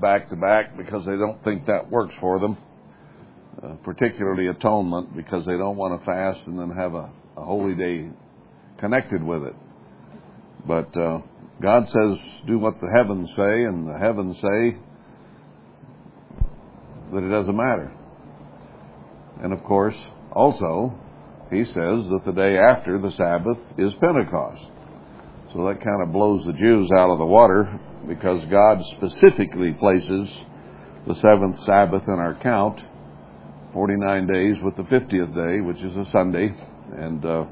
back to back because they don't think that works for them, uh, particularly atonement, because they don't want to fast and then have a, a holy day connected with it. But uh, God says, do what the heavens say, and the heavens say that it doesn't matter. And of course, also, He says that the day after the Sabbath is Pentecost. So that kind of blows the Jews out of the water because God specifically places the seventh Sabbath in our count, 49 days with the 50th day, which is a Sunday, and uh,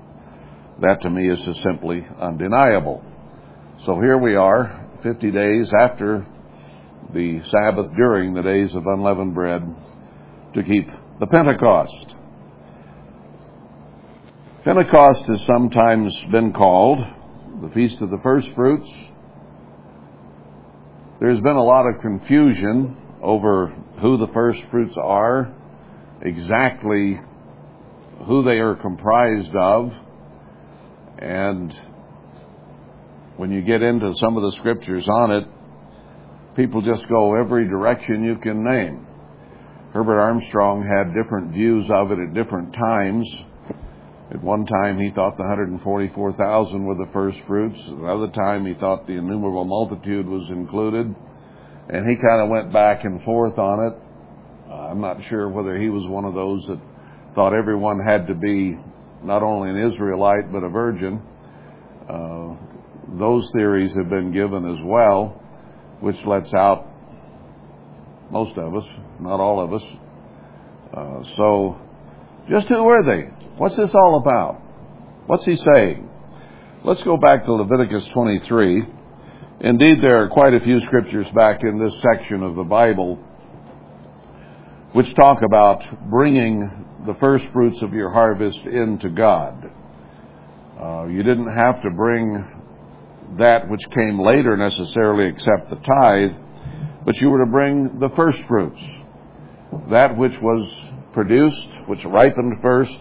that to me is just simply undeniable. So here we are, 50 days after the Sabbath during the days of unleavened bread to keep the Pentecost. Pentecost has sometimes been called the Feast of the First Fruits. There's been a lot of confusion over who the first fruits are, exactly who they are comprised of, and when you get into some of the scriptures on it, people just go every direction you can name. Herbert Armstrong had different views of it at different times. At one time, he thought the 144,000 were the first fruits. Another time, he thought the innumerable multitude was included. And he kind of went back and forth on it. Uh, I'm not sure whether he was one of those that thought everyone had to be not only an Israelite, but a virgin. Uh, those theories have been given as well, which lets out most of us, not all of us. Uh, so, just who were they? What's this all about? What's he saying? Let's go back to Leviticus 23. Indeed, there are quite a few scriptures back in this section of the Bible which talk about bringing the first fruits of your harvest into God. Uh, you didn't have to bring that which came later necessarily except the tithe, but you were to bring the first fruits. That which was produced, which ripened first,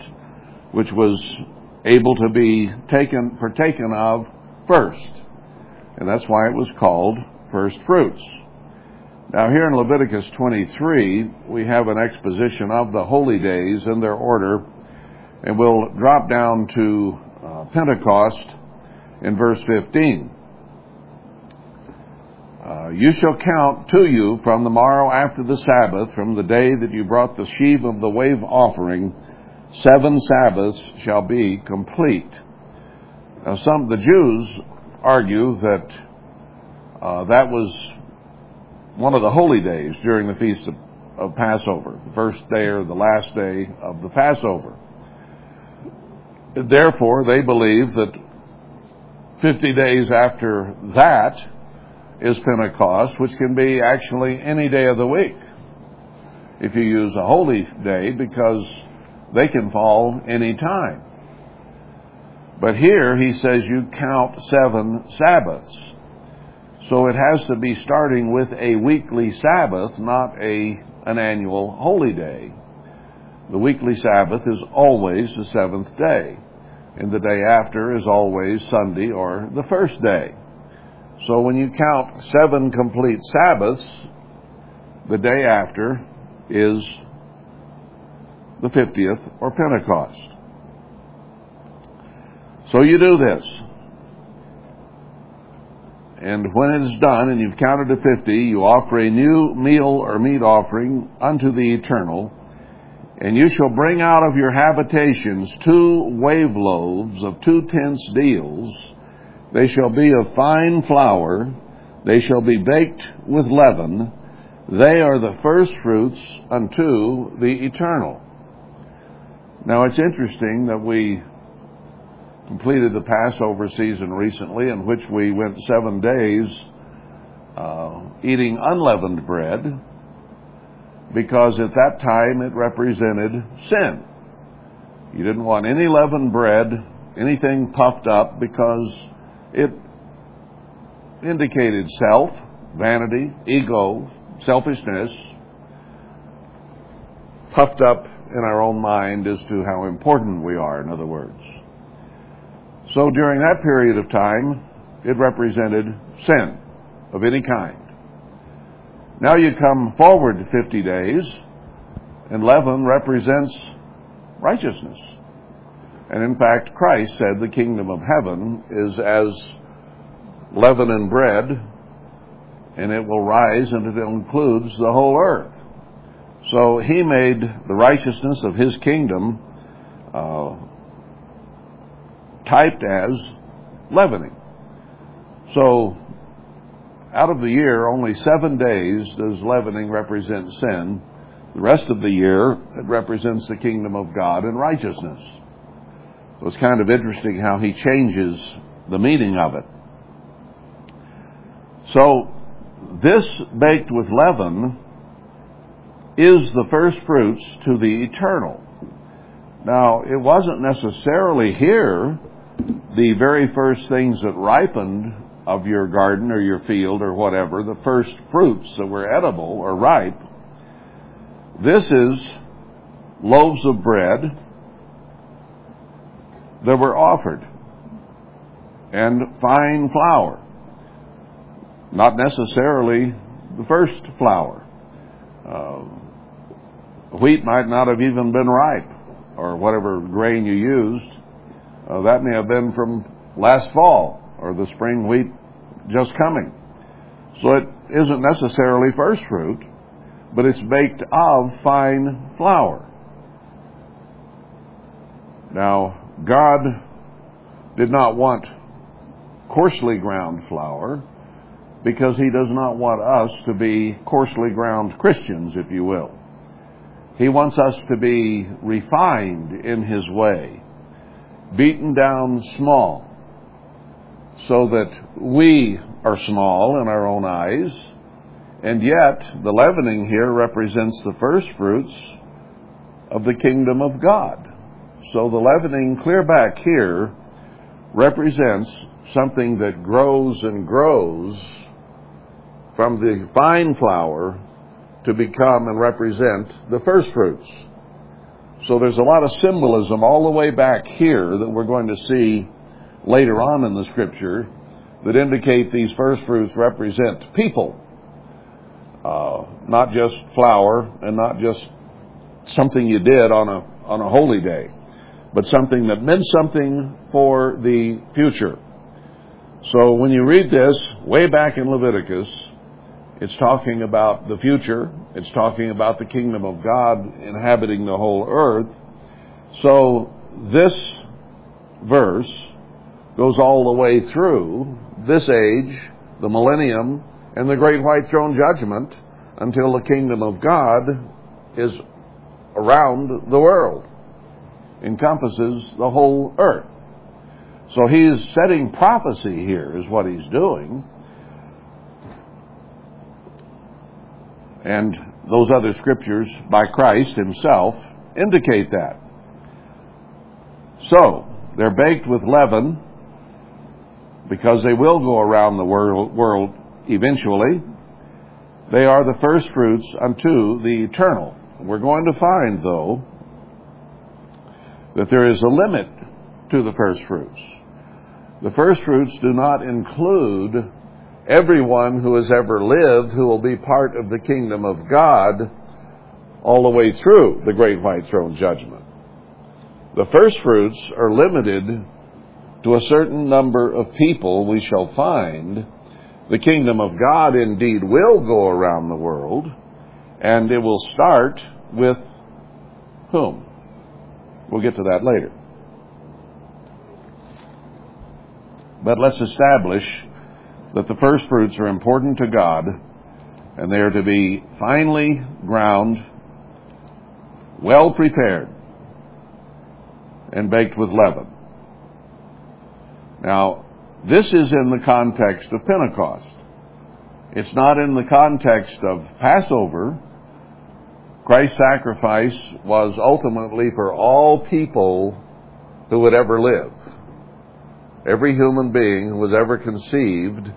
which was able to be taken, partaken of first. And that's why it was called first fruits. Now, here in Leviticus 23, we have an exposition of the holy days in their order, and we'll drop down to uh, Pentecost in verse 15. Uh, you shall count to you from the morrow after the Sabbath, from the day that you brought the sheaf of the wave offering, seven Sabbaths shall be complete. Now, some the Jews argue that uh, that was one of the holy days during the feast of, of Passover, the first day or the last day of the Passover. Therefore, they believe that 50 days after that is Pentecost, which can be actually any day of the week if you use a holy day because they can fall any time. But here he says you count seven Sabbaths. So it has to be starting with a weekly Sabbath, not a, an annual holy day. The weekly Sabbath is always the seventh day, and the day after is always Sunday or the first day. So when you count seven complete Sabbaths, the day after is the 50th or Pentecost. So you do this. And when it is done and you've counted to 50, you offer a new meal or meat offering unto the eternal. And you shall bring out of your habitations two wave loaves of two tenths deals. They shall be of fine flour. They shall be baked with leaven. They are the first fruits unto the eternal. Now it's interesting that we completed the Passover season recently, in which we went seven days uh, eating unleavened bread, because at that time it represented sin. You didn't want any leavened bread, anything puffed up, because it indicated self, vanity, ego, selfishness, puffed up in our own mind as to how important we are, in other words. So during that period of time, it represented sin of any kind. Now you come forward 50 days, and leaven represents righteousness. And in fact, Christ said the kingdom of heaven is as leaven and bread, and it will rise and it includes the whole earth. So he made the righteousness of his kingdom uh, typed as leavening. So out of the year, only seven days does leavening represent sin. The rest of the year, it represents the kingdom of God and righteousness. So it's kind of interesting how he changes the meaning of it. So, this baked with leaven is the first fruits to the eternal. Now, it wasn't necessarily here the very first things that ripened of your garden or your field or whatever, the first fruits that were edible or ripe. This is loaves of bread that were offered and fine flour. Not necessarily the first flour. Uh, wheat might not have even been ripe, or whatever grain you used. Uh, that may have been from last fall, or the spring wheat just coming. So it isn't necessarily first fruit, but it's baked of fine flour. Now, God did not want coarsely ground flour because he does not want us to be coarsely ground Christians, if you will. He wants us to be refined in his way, beaten down small, so that we are small in our own eyes, and yet the leavening here represents the first fruits of the kingdom of God. So the leavening clear back here represents something that grows and grows from the fine flour to become and represent the first fruits. So there's a lot of symbolism all the way back here that we're going to see later on in the scripture that indicate these first fruits represent people, uh, not just flour and not just something you did on a on a holy day, but something that meant something for the future. So when you read this way back in Leviticus, it's talking about the future. It's talking about the kingdom of God inhabiting the whole earth. So this verse goes all the way through this age, the millennium, and the great white throne judgment until the kingdom of God is around the world, encompasses the whole earth. So he's setting prophecy here, is what he's doing. And those other scriptures by Christ himself indicate that. So, they're baked with leaven because they will go around the world, world eventually. They are the first fruits unto the eternal. We're going to find, though, that there is a limit to the first fruits. The first fruits do not include everyone who has ever lived who will be part of the kingdom of God all the way through the great white throne judgment. The first fruits are limited to a certain number of people we shall find, the kingdom of God indeed will go around the world, and it will start with whom? We'll get to that later. But let's establish that the first fruits are important to God, and they are to be finely ground, well prepared, and baked with leaven. Now, this is in the context of Pentecost. It's not in the context of Passover. Christ's sacrifice was ultimately for all people who would ever live. Every human being who was ever conceived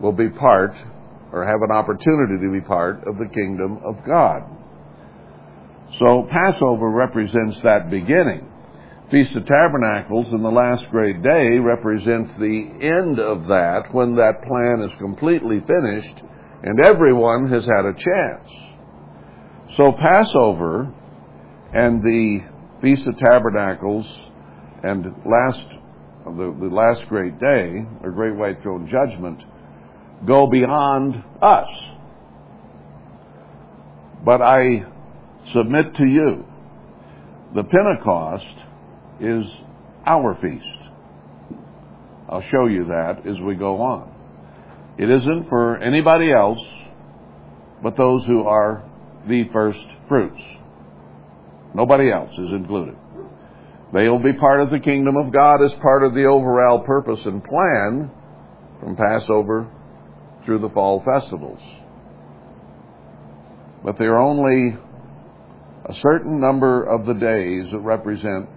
will be part or have an opportunity to be part of the kingdom of God. So Passover represents that beginning. Feast of Tabernacles and the last great day represent the end of that when that plan is completely finished and everyone has had a chance. So Passover and the Feast of Tabernacles and last the, the last great day, or great white throne judgment, go beyond us. But I submit to you, the Pentecost is our feast. I'll show you that as we go on. It isn't for anybody else but those who are the first fruits. Nobody else is included. They will be part of the kingdom of God as part of the overall purpose and plan from Passover through the fall festivals. But there are only a certain number of the days that represent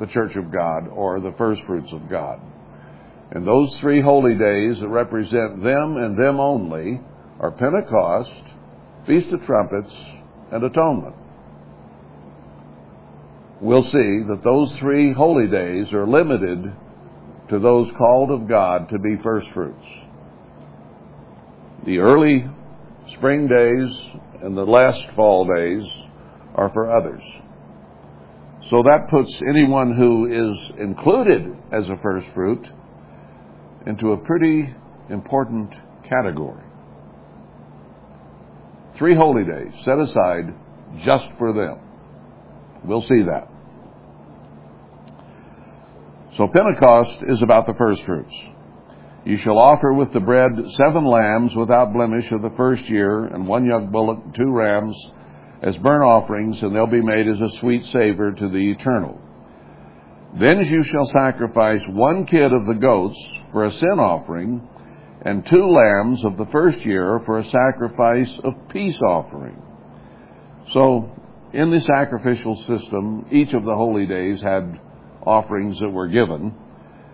the church of God or the first fruits of God. And those three holy days that represent them and them only are Pentecost, Feast of Trumpets, and Atonement. We'll see that those three holy days are limited to those called of God to be first fruits. The early spring days and the last fall days are for others. So that puts anyone who is included as a first fruit into a pretty important category. Three holy days set aside just for them. We'll see that. So Pentecost is about the first fruits. You shall offer with the bread seven lambs without blemish of the first year, and one young bullock, and two rams as burnt offerings, and they'll be made as a sweet savor to the eternal. Then you shall sacrifice one kid of the goats for a sin offering, and two lambs of the first year for a sacrifice of peace offering. So, in the sacrificial system, each of the holy days had offerings that were given,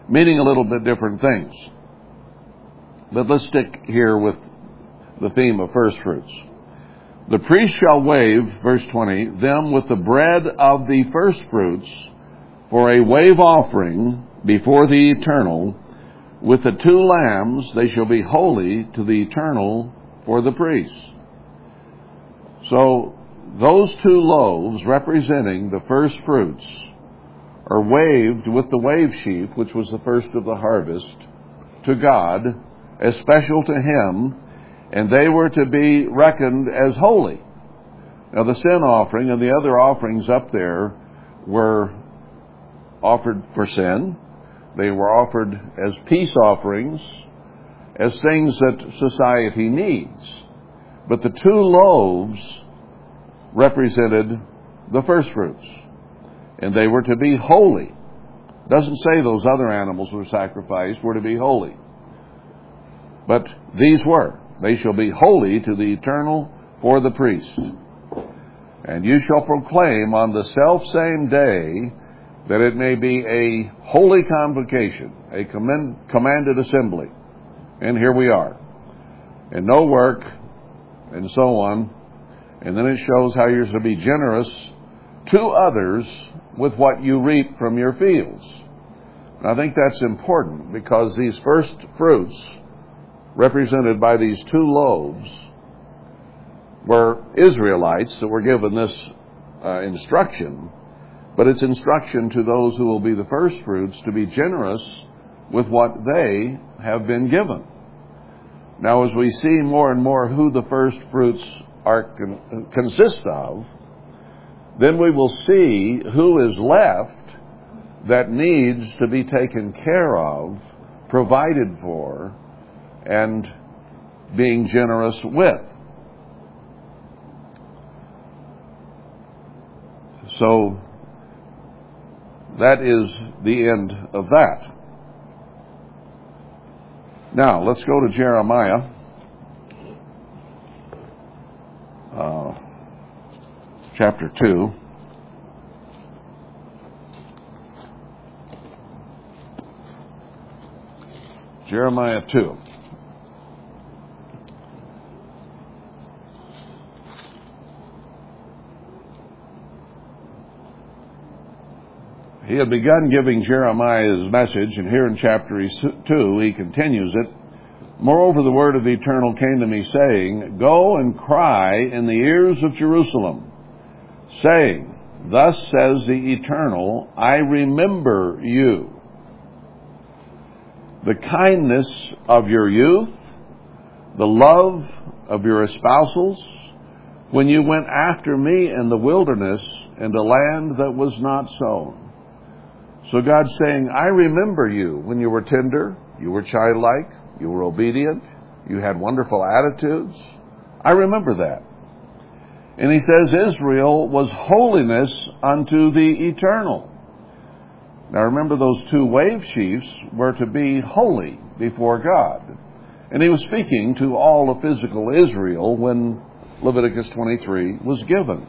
meaning a little bit different things. But let's stick here with the theme of first fruits. The priest shall wave, verse 20, them with the bread of the first fruits for a wave offering before the eternal. With the two lambs, they shall be holy to the eternal for the priest. So, those two loaves representing the first fruits are waved with the wave sheaf, which was the first of the harvest, to God as special to Him, and they were to be reckoned as holy. Now, the sin offering and the other offerings up there were offered for sin. They were offered as peace offerings, as things that society needs. But the two loaves represented the first fruits, and they were to be holy. Doesn't say those other animals were sacrificed were to be holy. But these were. They shall be holy to the eternal for the priest. And you shall proclaim on the self same day that it may be a holy convocation, a commend, commanded assembly. And here we are. And no work, and so on. And then it shows how you're to be generous to others with what you reap from your fields. And I think that's important because these first fruits, represented by these two loaves, were Israelites that were given this uh, instruction, but it's instruction to those who will be the first fruits to be generous with what they have been given. Now, as we see more and more who the first fruits are con- consist of, then we will see who is left that needs to be taken care of, provided for, and being generous with. So that is the end of that. Now, let's go to Jeremiah. Uh, chapter 2. Jeremiah 2. He had begun giving Jeremiah his message, and here in chapter 2 he continues it Moreover, the word of the Eternal came to me, saying, Go and cry in the ears of Jerusalem, saying, Thus says the Eternal, I remember you. The kindness of your youth, the love of your espousals, when you went after me in the wilderness in a land that was not sown. So God's saying, I remember you when you were tender, you were childlike, you were obedient. You had wonderful attitudes. I remember that. And he says Israel was holiness unto the eternal. Now remember those two wave chiefs were to be holy before God. And he was speaking to all of physical Israel when Leviticus 23 was given.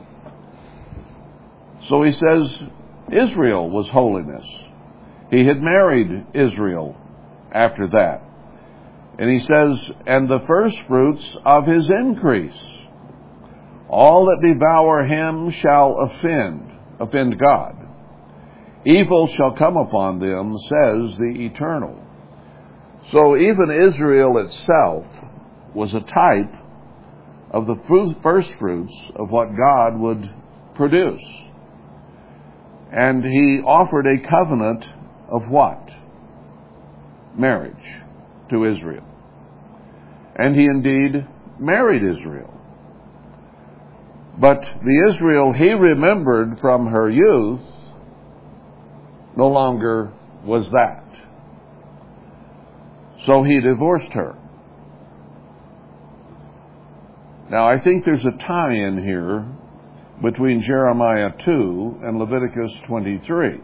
So he says Israel was holiness. He had married Israel after that. And he says, and the first fruits of his increase. All that devour him shall offend, offend God. Evil shall come upon them, says the Eternal. So even Israel itself was a type of the first fruits of what God would produce. And he offered a covenant of what? Marriage to Israel. And he indeed married Israel. But the Israel he remembered from her youth no longer was that. So he divorced her. Now I think there's a tie in here between Jeremiah 2 and Leviticus 23.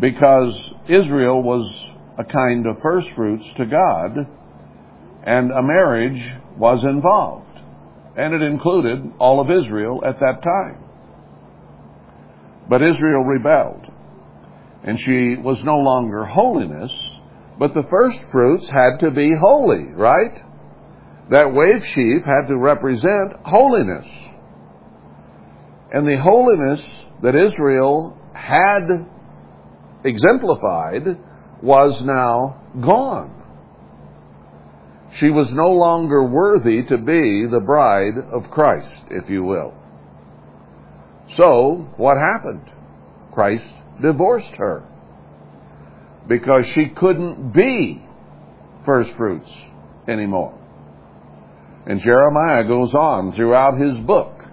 Because Israel was a kind of first fruits to God, and a marriage was involved. And it included all of Israel at that time. But Israel rebelled, and she was no longer holiness, but the first fruits had to be holy, right? That wave sheaf had to represent holiness. And the holiness that Israel had exemplified was now gone. She was no longer worthy to be the bride of Christ, if you will. So, what happened? Christ divorced her because she couldn't be first fruits anymore. And Jeremiah goes on throughout his book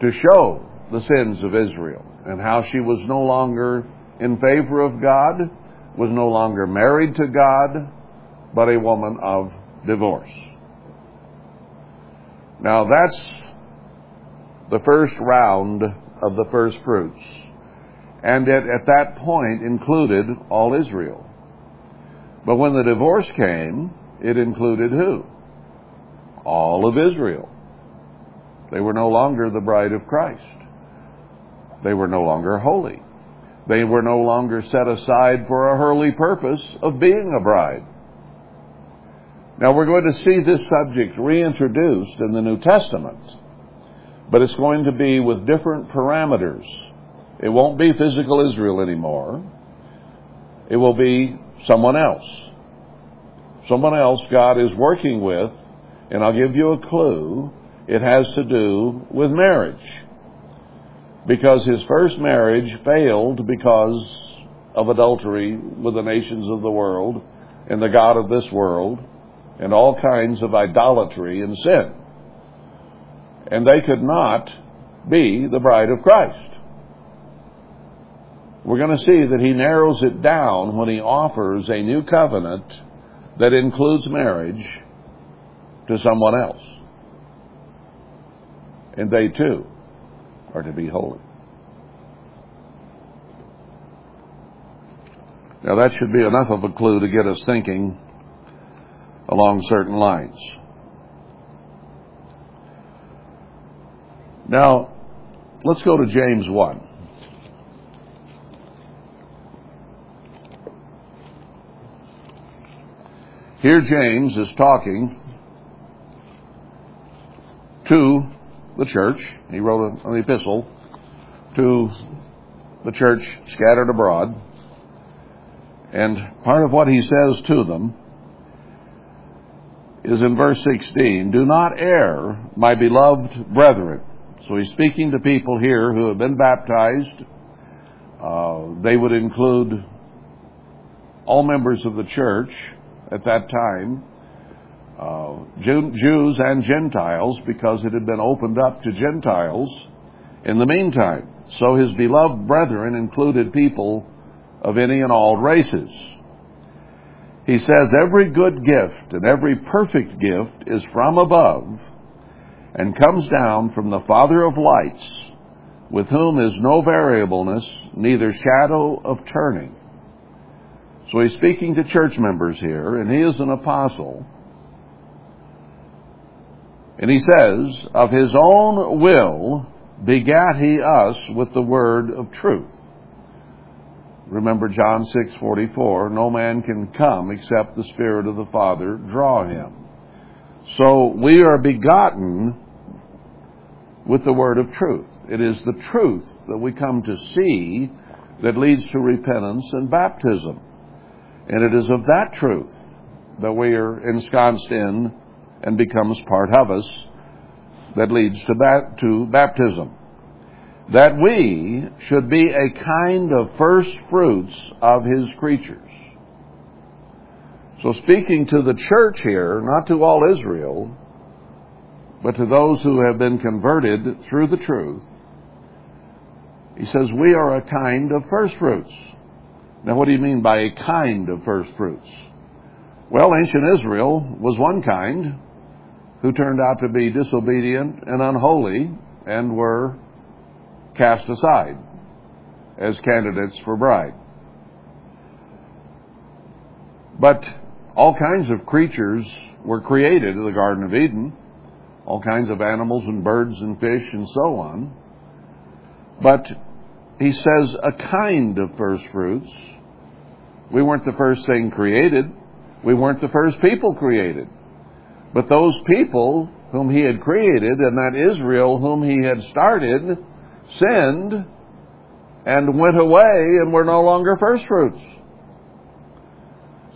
to show the sins of Israel and how she was no longer in favor of God was no longer married to God, but a woman of divorce. Now that's the first round of the first fruits. And it, at that point included all Israel. But when the divorce came, it included who? All of Israel. They were no longer the bride of Christ. They were no longer holy. They were no longer set aside for a holy purpose of being a bride. Now we're going to see this subject reintroduced in the New Testament, but it's going to be with different parameters. It won't be physical Israel anymore. It will be someone else. Someone else God is working with, and I'll give you a clue. It has to do with marriage because his first marriage failed because of adultery with the nations of the world and the God of this world and all kinds of idolatry and sin. And they could not be the bride of Christ. We're going to see that he narrows it down when he offers a new covenant that includes marriage to someone else. And they too are to be holy. Now that should be enough of a clue to get us thinking along certain lines. Now, let's go to James 1. Here James is talking to the church. He wrote an epistle to the church scattered abroad. And part of what he says to them is in verse 16. Do not err, my beloved brethren. So he's speaking to people here who have been baptized. Uh, they would include all members of the church at that time, uh, Jews and Gentiles, because it had been opened up to Gentiles in the meantime. So his beloved brethren included people of any and all races. He says, Every good gift and every perfect gift is from above and comes down from the Father of lights, with whom is no variableness, neither shadow of turning. So he's speaking to church members here, and he is an apostle. And he says, Of his own will begat he us with the word of truth. Remember John 6:44, no man can come except the spirit of the Father draw him. So we are begotten with the word of truth. It is the truth that we come to see that leads to repentance and baptism. And it is of that truth that we are ensconced in and becomes part of us that leads to, to baptism. That we should be a kind of first fruits of his creatures. So speaking to the church here, not to all Israel, but to those who have been converted through the truth, he says, we are a kind of first fruits. Now, what do you mean by a kind of first fruits? Well, ancient Israel was one kind who turned out to be disobedient and unholy and were cast aside as candidates for bride. But all kinds of creatures were created in the Garden of Eden, all kinds of animals and birds and fish and so on. But he says a kind of first fruits. We weren't the first thing created. We weren't the first people created. But those people whom he had created and that Israel whom he had started sinned and went away and were no longer first fruits.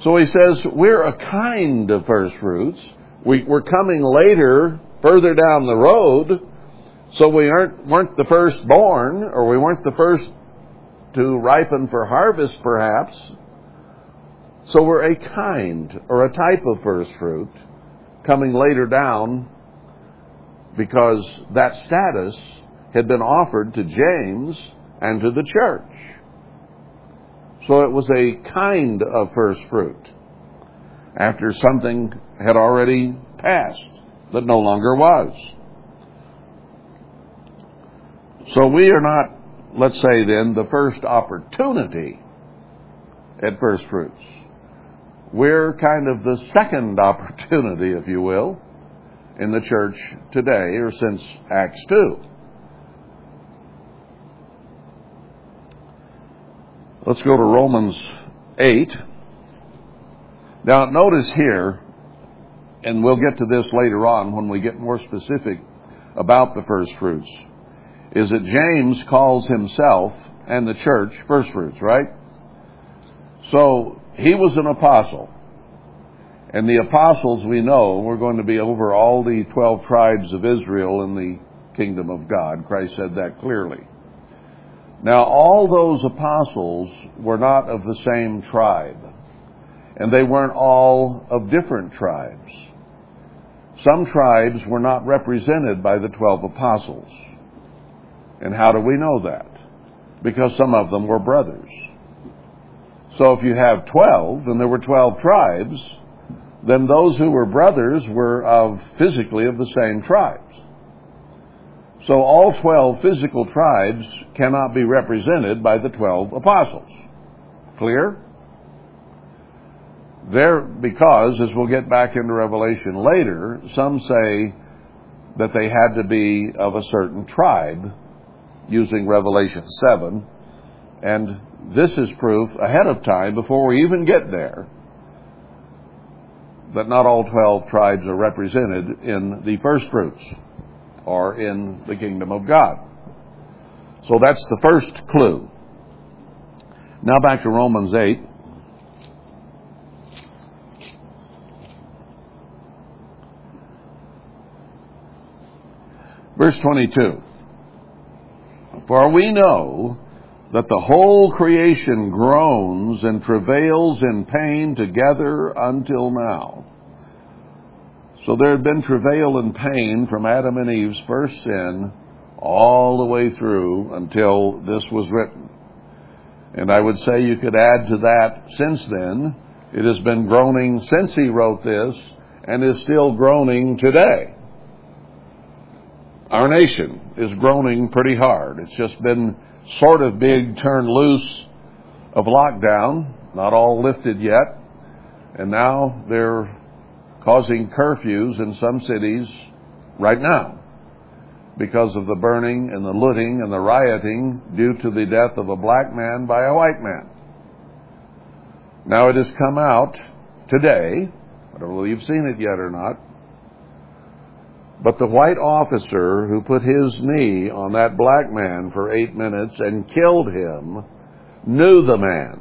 So he says, we're a kind of first fruits. We, are coming later, further down the road, so we aren't, weren't the firstborn, or we weren't the first to ripen for harvest, perhaps. So we're a kind, or a type of first fruit, coming later down, because that status had been offered to James and to the church. So it was a kind of first fruit after something had already passed that no longer was. So we are not, let's say then, the first opportunity at first fruits. We're kind of the second opportunity, if you will, in the church today or since Acts 2. Let's go to Romans 8. Now, notice here, and we'll get to this later on when we get more specific about the first fruits, is that James calls himself and the church first fruits, right? So, he was an apostle. And the apostles we know were going to be over all the 12 tribes of Israel in the kingdom of God. Christ said that clearly. Now, all those apostles were not of the same tribe, and they weren't all of different tribes. Some tribes were not represented by the 12 apostles. And how do we know that? Because some of them were brothers. So if you have 12, and there were 12 tribes, then those who were brothers were of physically of the same tribes. So all 12 physical tribes cannot be represented by the 12 apostles. Clear? There, because, as we'll get back into Revelation later, some say that they had to be of a certain tribe, using Revelation 7, and this is proof ahead of time before we even get there that not all 12 tribes are represented in the first fruits or in the kingdom of God. So that's the first clue. Now back to Romans 8. Verse 22. For we know that the whole creation groans and travails in pain together until now. So there had been travail and pain from Adam and Eve's first sin all the way through until this was written. And I would say you could add to that since then. It has been groaning since he wrote this and is still groaning today. Our nation is groaning pretty hard. It's just been sort of being turned loose of lockdown, not all lifted yet. And now they're causing curfews in some cities right now because of the burning and the looting and the rioting due to the death of a black man by a white man. Now it has come out today, I don't know if you've seen it yet or not, but the white officer who put his knee on that black man for eight minutes and killed him knew the man.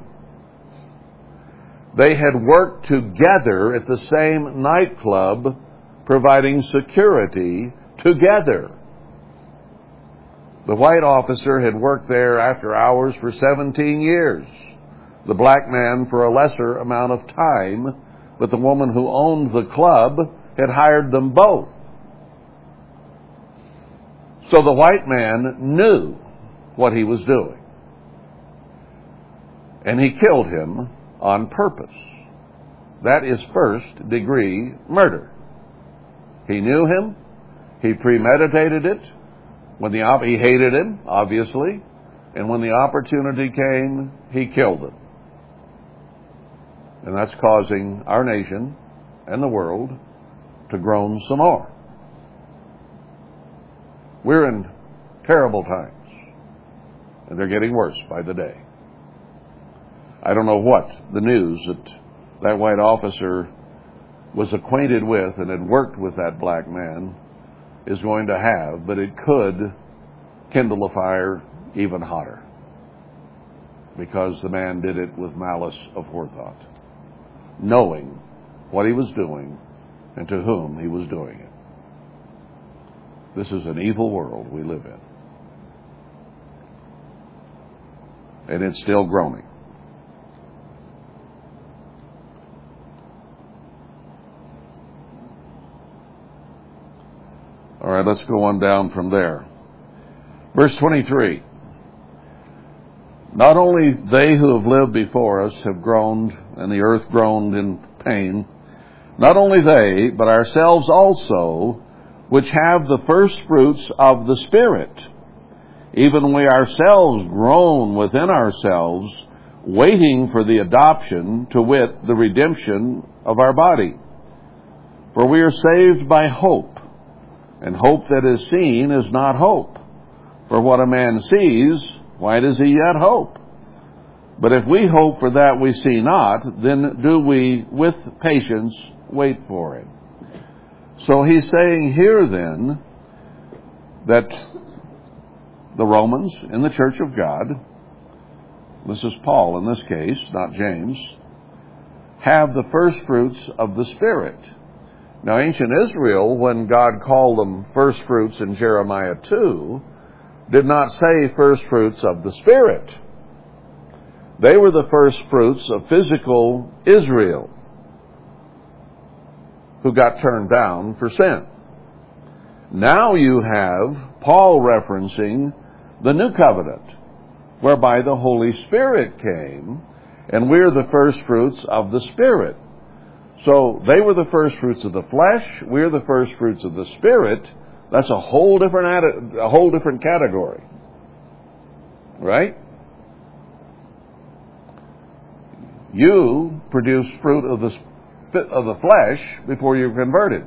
They had worked together at the same nightclub providing security together. The white officer had worked there after hours for 17 years. The black man for a lesser amount of time, but the woman who owned the club had hired them both. So the white man knew what he was doing. And he killed him on purpose. That is first degree murder. He knew him. He premeditated it. When the op- he hated him, obviously, and when the opportunity came, he killed him. And that's causing our nation and the world to groan some more. We're in terrible times, and they're getting worse by the day. I don't know what the news that that white officer was acquainted with and had worked with that black man is going to have, but it could kindle a fire even hotter because the man did it with malice aforethought, knowing what he was doing and to whom he was doing it. This is an evil world we live in. And it's still groaning. All right, let's go on down from there. Verse 23. Not only they who have lived before us have groaned, and the earth groaned in pain, not only they, but ourselves also, which have the first fruits of the Spirit, even we ourselves groan within ourselves, waiting for the adoption, to wit, the redemption of our body. For we are saved by hope. And hope that is seen is not hope. For what a man sees, why does he yet hope? But if we hope for that we see not, then do we with patience wait for it. So he's saying here then that the Romans in the church of God, this is Paul in this case, not James, have the first fruits of the Spirit. Now, ancient Israel, when God called them first fruits in Jeremiah 2, did not say first fruits of the Spirit. They were the first fruits of physical Israel who got turned down for sin. Now you have Paul referencing the new covenant, whereby the Holy Spirit came, and we're the first fruits of the Spirit. So they were the first fruits of the flesh. We're the first fruits of the spirit. That's a whole different a whole different category, right? You produce fruit of the of the flesh before you're converted.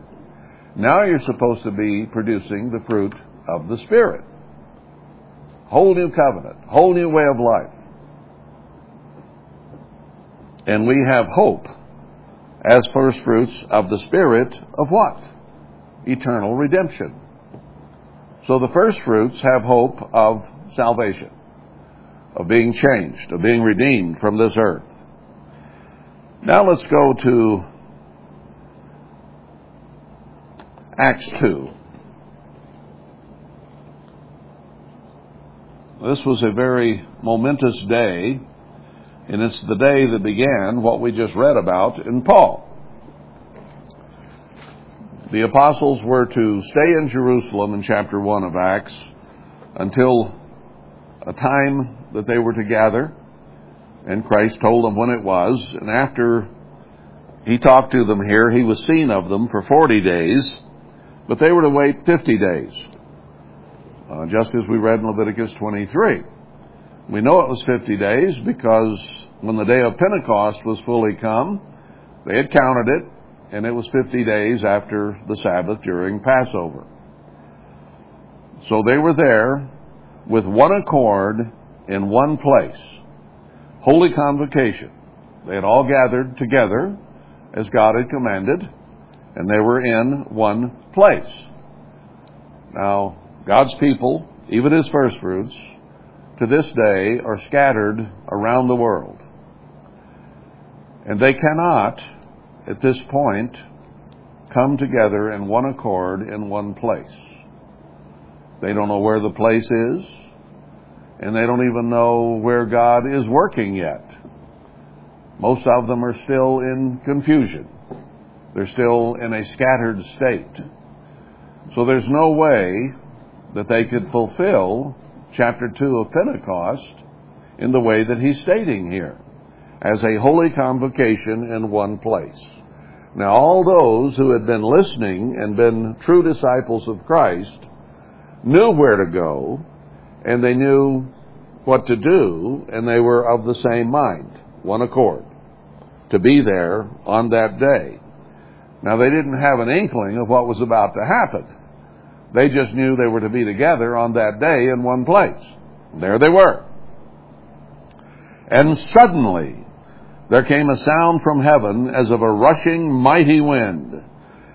Now you're supposed to be producing the fruit of the spirit. Whole new covenant, whole new way of life. And we have hope as first fruits of the Spirit of what? Eternal redemption. So the first fruits have hope of salvation, of being changed, of being redeemed from this earth. Now let's go to Acts 2. This was a very momentous day, and it's the day that began what we just read about in Paul. The apostles were to stay in Jerusalem in chapter 1 of Acts until a time that they were to gather, and Christ told them when it was, and after he talked to them here, he was seen of them for 40 days, but they were to wait 50 days, uh, just as we read in Leviticus 23. We know it was 50 days because when the day of Pentecost was fully come, they had counted it, and it was 50 days after the Sabbath during Passover. So they were there with one accord in one place. Holy convocation. They had all gathered together as God had commanded, and they were in one place. Now, God's people, even his first fruits, to this day are scattered around the world. And they cannot, at this point, come together in one accord in one place. They don't know where the place is, and they don't even know where God is working yet. Most of them are still in confusion. They're still in a scattered state. So there's no way that they could fulfill chapter 2 of Pentecost in the way that he's stating here as a holy convocation in one place. Now, all those who had been listening and been true disciples of Christ knew where to go and they knew what to do and they were of the same mind, one accord, to be there on that day. Now, they didn't have an inkling of what was about to happen. They just knew they were to be together on that day in one place. There they were. And suddenly there came a sound from heaven as of a rushing mighty wind,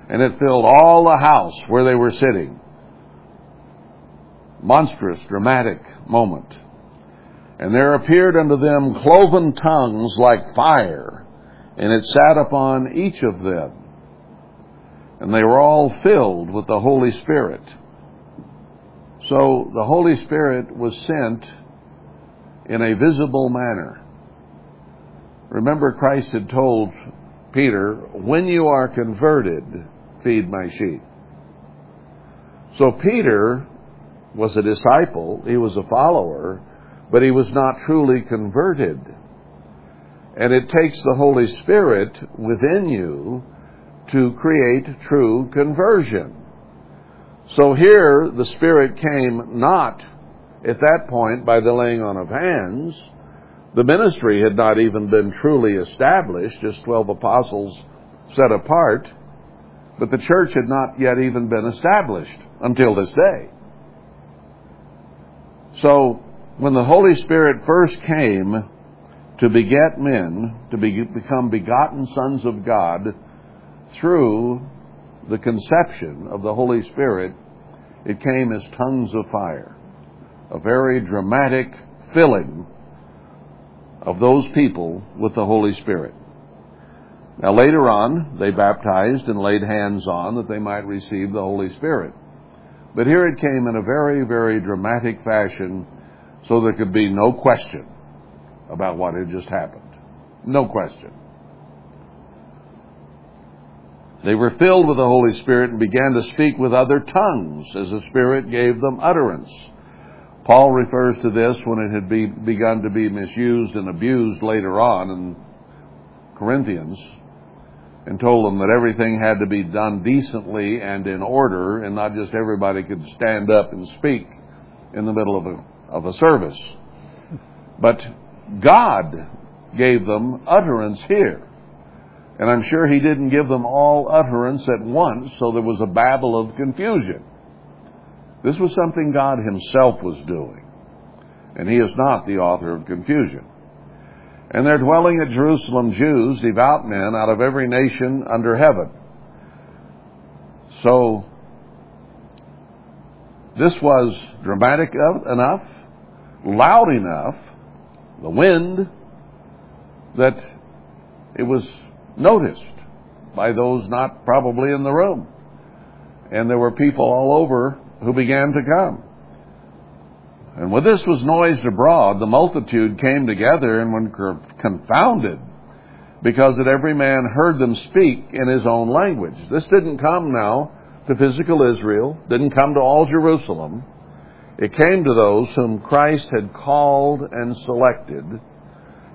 and it filled all the house where they were sitting. Monstrous, dramatic moment. And there appeared unto them cloven tongues like fire, and it sat upon each of them. And they were all filled with the Holy Spirit. So the Holy Spirit was sent in a visible manner. Remember, Christ had told Peter, When you are converted, feed my sheep. So Peter was a disciple, he was a follower, but he was not truly converted. And it takes the Holy Spirit within you to create true conversion. So here the Spirit came not at that point by the laying on of hands. The ministry had not even been truly established, just 12 apostles set apart, but the church had not yet even been established until this day. So when the Holy Spirit first came to beget men, to be, become begotten sons of God through the conception of the Holy Spirit, it came as tongues of fire. A very dramatic filling of those people with the Holy Spirit. Now later on, they baptized and laid hands on that they might receive the Holy Spirit. But here it came in a very, very dramatic fashion so there could be no question about what had just happened. No question. They were filled with the Holy Spirit and began to speak with other tongues as the Spirit gave them utterance. Paul refers to this when it had be, begun to be misused and abused later on in Corinthians and told them that everything had to be done decently and in order and not just everybody could stand up and speak in the middle of a, of a service. But God gave them utterance here. And I'm sure he didn't give them all utterance at once, so there was a babble of confusion. This was something God himself was doing. And he is not the author of confusion. And there dwelling at Jerusalem Jews, devout men out of every nation under heaven. So, this was dramatic enough, loud enough, the wind, that it was noticed by those not probably in the room. And there were people all over who began to come. And when this was noised abroad, the multitude came together and were confounded, because that every man heard them speak in his own language. This didn't come now to physical Israel, didn't come to all Jerusalem. It came to those whom Christ had called and selected,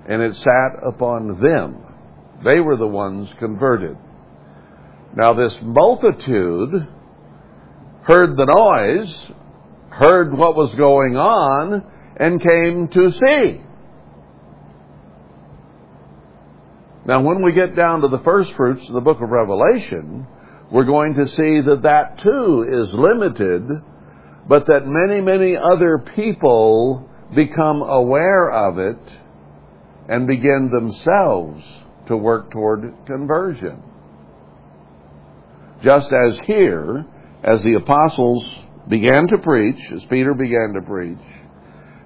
and it sat upon them. They were the ones converted. Now, this multitude heard the noise, heard what was going on, and came to see. Now, when we get down to the first fruits of the book of Revelation, we're going to see that that too is limited, but that many, many other people become aware of it and begin themselves to work toward conversion. Just as here, as the apostles began to preach, as Peter began to preach,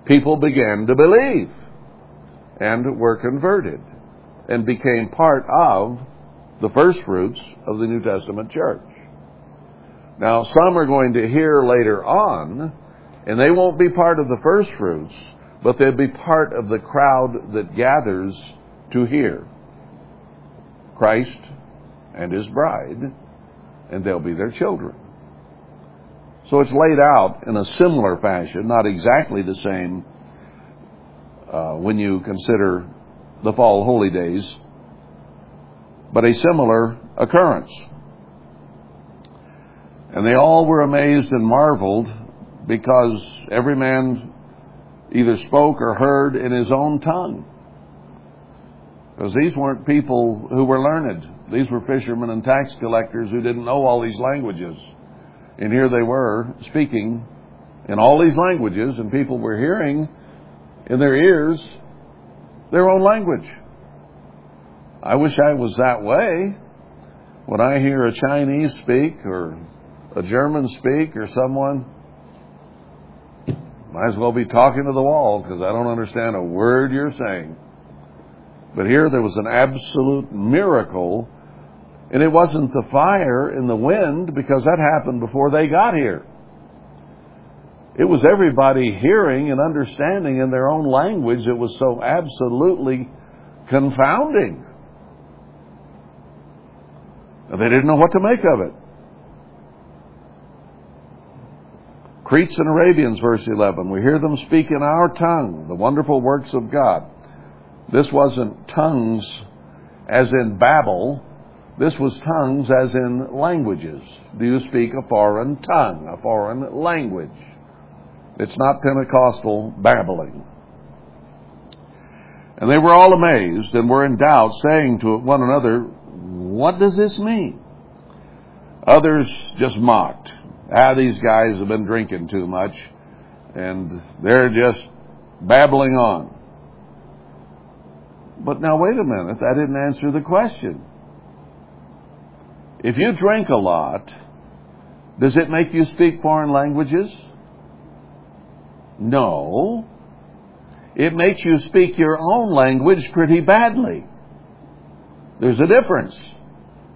people began to believe and were converted and became part of the first fruits of the New Testament church. Now, some are going to hear later on, and they won't be part of the first fruits, but they'll be part of the crowd that gathers to hear Christ and his bride, and they'll be their children. So it's laid out in a similar fashion, not exactly the same uh, when you consider the fall holy days, but a similar occurrence. And they all were amazed and marveled because every man either spoke or heard in his own tongue. Because these weren't people who were learned. These were fishermen and tax collectors who didn't know all these languages. And here they were speaking in all these languages, and people were hearing in their ears their own language. I wish I was that way. When I hear a Chinese speak or a German speak or someone, might as well be talking to the wall because I don't understand a word you're saying. But here there was an absolute miracle, and it wasn't the fire and the wind because that happened before they got here. It was everybody hearing and understanding in their own language. It was so absolutely confounding. They didn't know what to make of it. Cretes and Arabians, verse 11. We hear them speak in our tongue the wonderful works of God. This wasn't tongues as in Babel. This was tongues as in languages. Do you speak a foreign tongue, a foreign language? It's not Pentecostal babbling. And they were all amazed and were in doubt, saying to one another, What does this mean? Others just mocked. Ah, these guys have been drinking too much, and they're just babbling on. But now, wait a minute, that didn't answer the question. If you drink a lot, does it make you speak foreign languages? No. It makes you speak your own language pretty badly. There's a difference.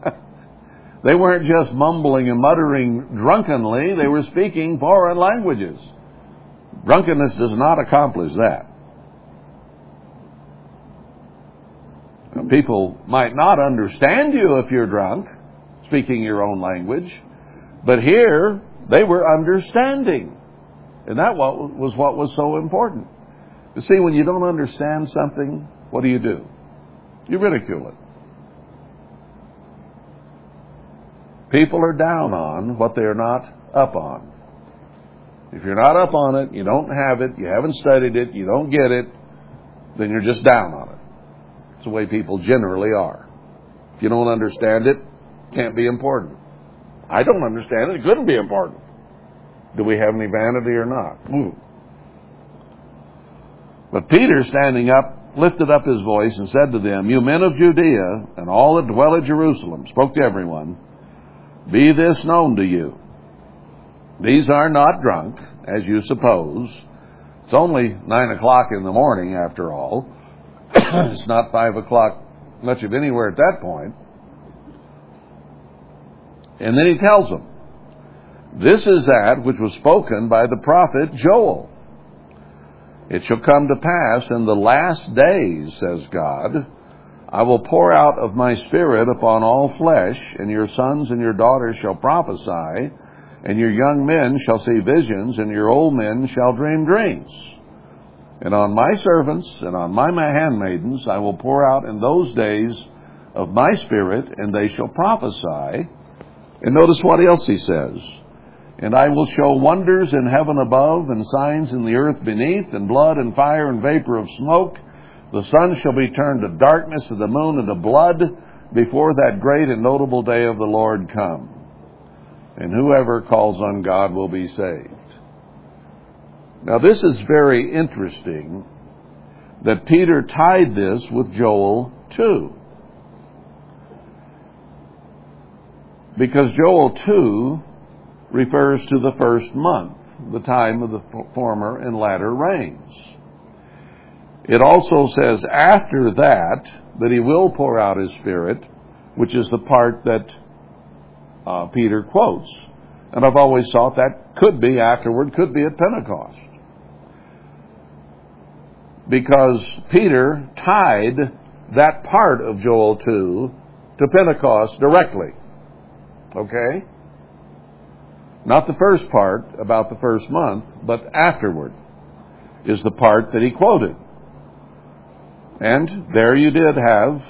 they weren't just mumbling and muttering drunkenly, they were speaking foreign languages. Drunkenness does not accomplish that. People might not understand you if you're drunk, speaking your own language, but here they were understanding. And that was what was so important. You see, when you don't understand something, what do you do? You ridicule it. People are down on what they're not up on. If you're not up on it, you don't have it, you haven't studied it, you don't get it, then you're just down on it. It's the way people generally are. If you don't understand it, can't be important. I don't understand it, it couldn't be important. Do we have any vanity or not? Ooh. But Peter, standing up, lifted up his voice and said to them, You men of Judea and all that dwell at Jerusalem, spoke to everyone, be this known to you. These are not drunk, as you suppose. It's only nine o'clock in the morning, after all. It's not five o'clock much of anywhere at that point. And then he tells them, This is that which was spoken by the prophet Joel. It shall come to pass in the last days, says God, I will pour out of my Spirit upon all flesh, and your sons and your daughters shall prophesy, and your young men shall see visions, and your old men shall dream dreams. And on my servants and on my handmaidens I will pour out in those days of my Spirit, and they shall prophesy. And notice what else he says. And I will show wonders in heaven above, and signs in the earth beneath, and blood and fire and vapor of smoke. The sun shall be turned to darkness, and the moon into blood, before that great and notable day of the Lord come. And whoever calls on God will be saved. Now, this is very interesting that Peter tied this with Joel 2. Because Joel 2 refers to the first month, the time of the former and latter rains. It also says after that, that he will pour out his Spirit, which is the part that uh, Peter quotes. And I've always thought that could be afterward, could be at Pentecost. Because Peter tied that part of Joel 2 to Pentecost directly. Okay? Not the first part about the first month, but afterward is the part that he quoted. And there you did have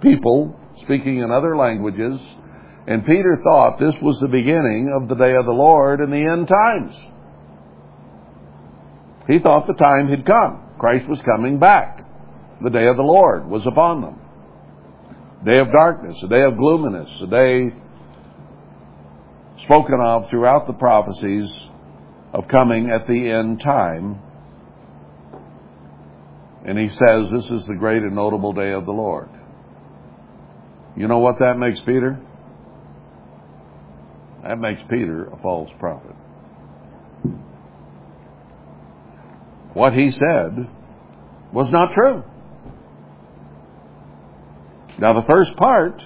people speaking in other languages, and Peter thought this was the beginning of the day of the Lord and the end times. He thought the time had come. Christ was coming back. The day of the Lord was upon them. Day of darkness, a day of gloominess, a day spoken of throughout the prophecies of coming at the end time. And he says, This is the great and notable day of the Lord. You know what that makes Peter? That makes Peter a false prophet. What he said was not true. Now, the first part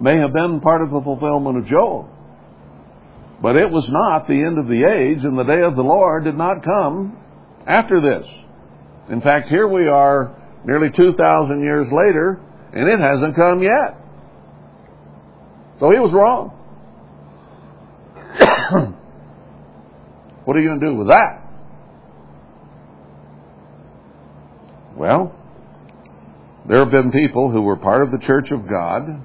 may have been part of the fulfillment of Joel. But it was not the end of the age, and the day of the Lord did not come after this. In fact, here we are nearly 2,000 years later, and it hasn't come yet. So he was wrong. what are you going to do with that? Well, there have been people who were part of the Church of God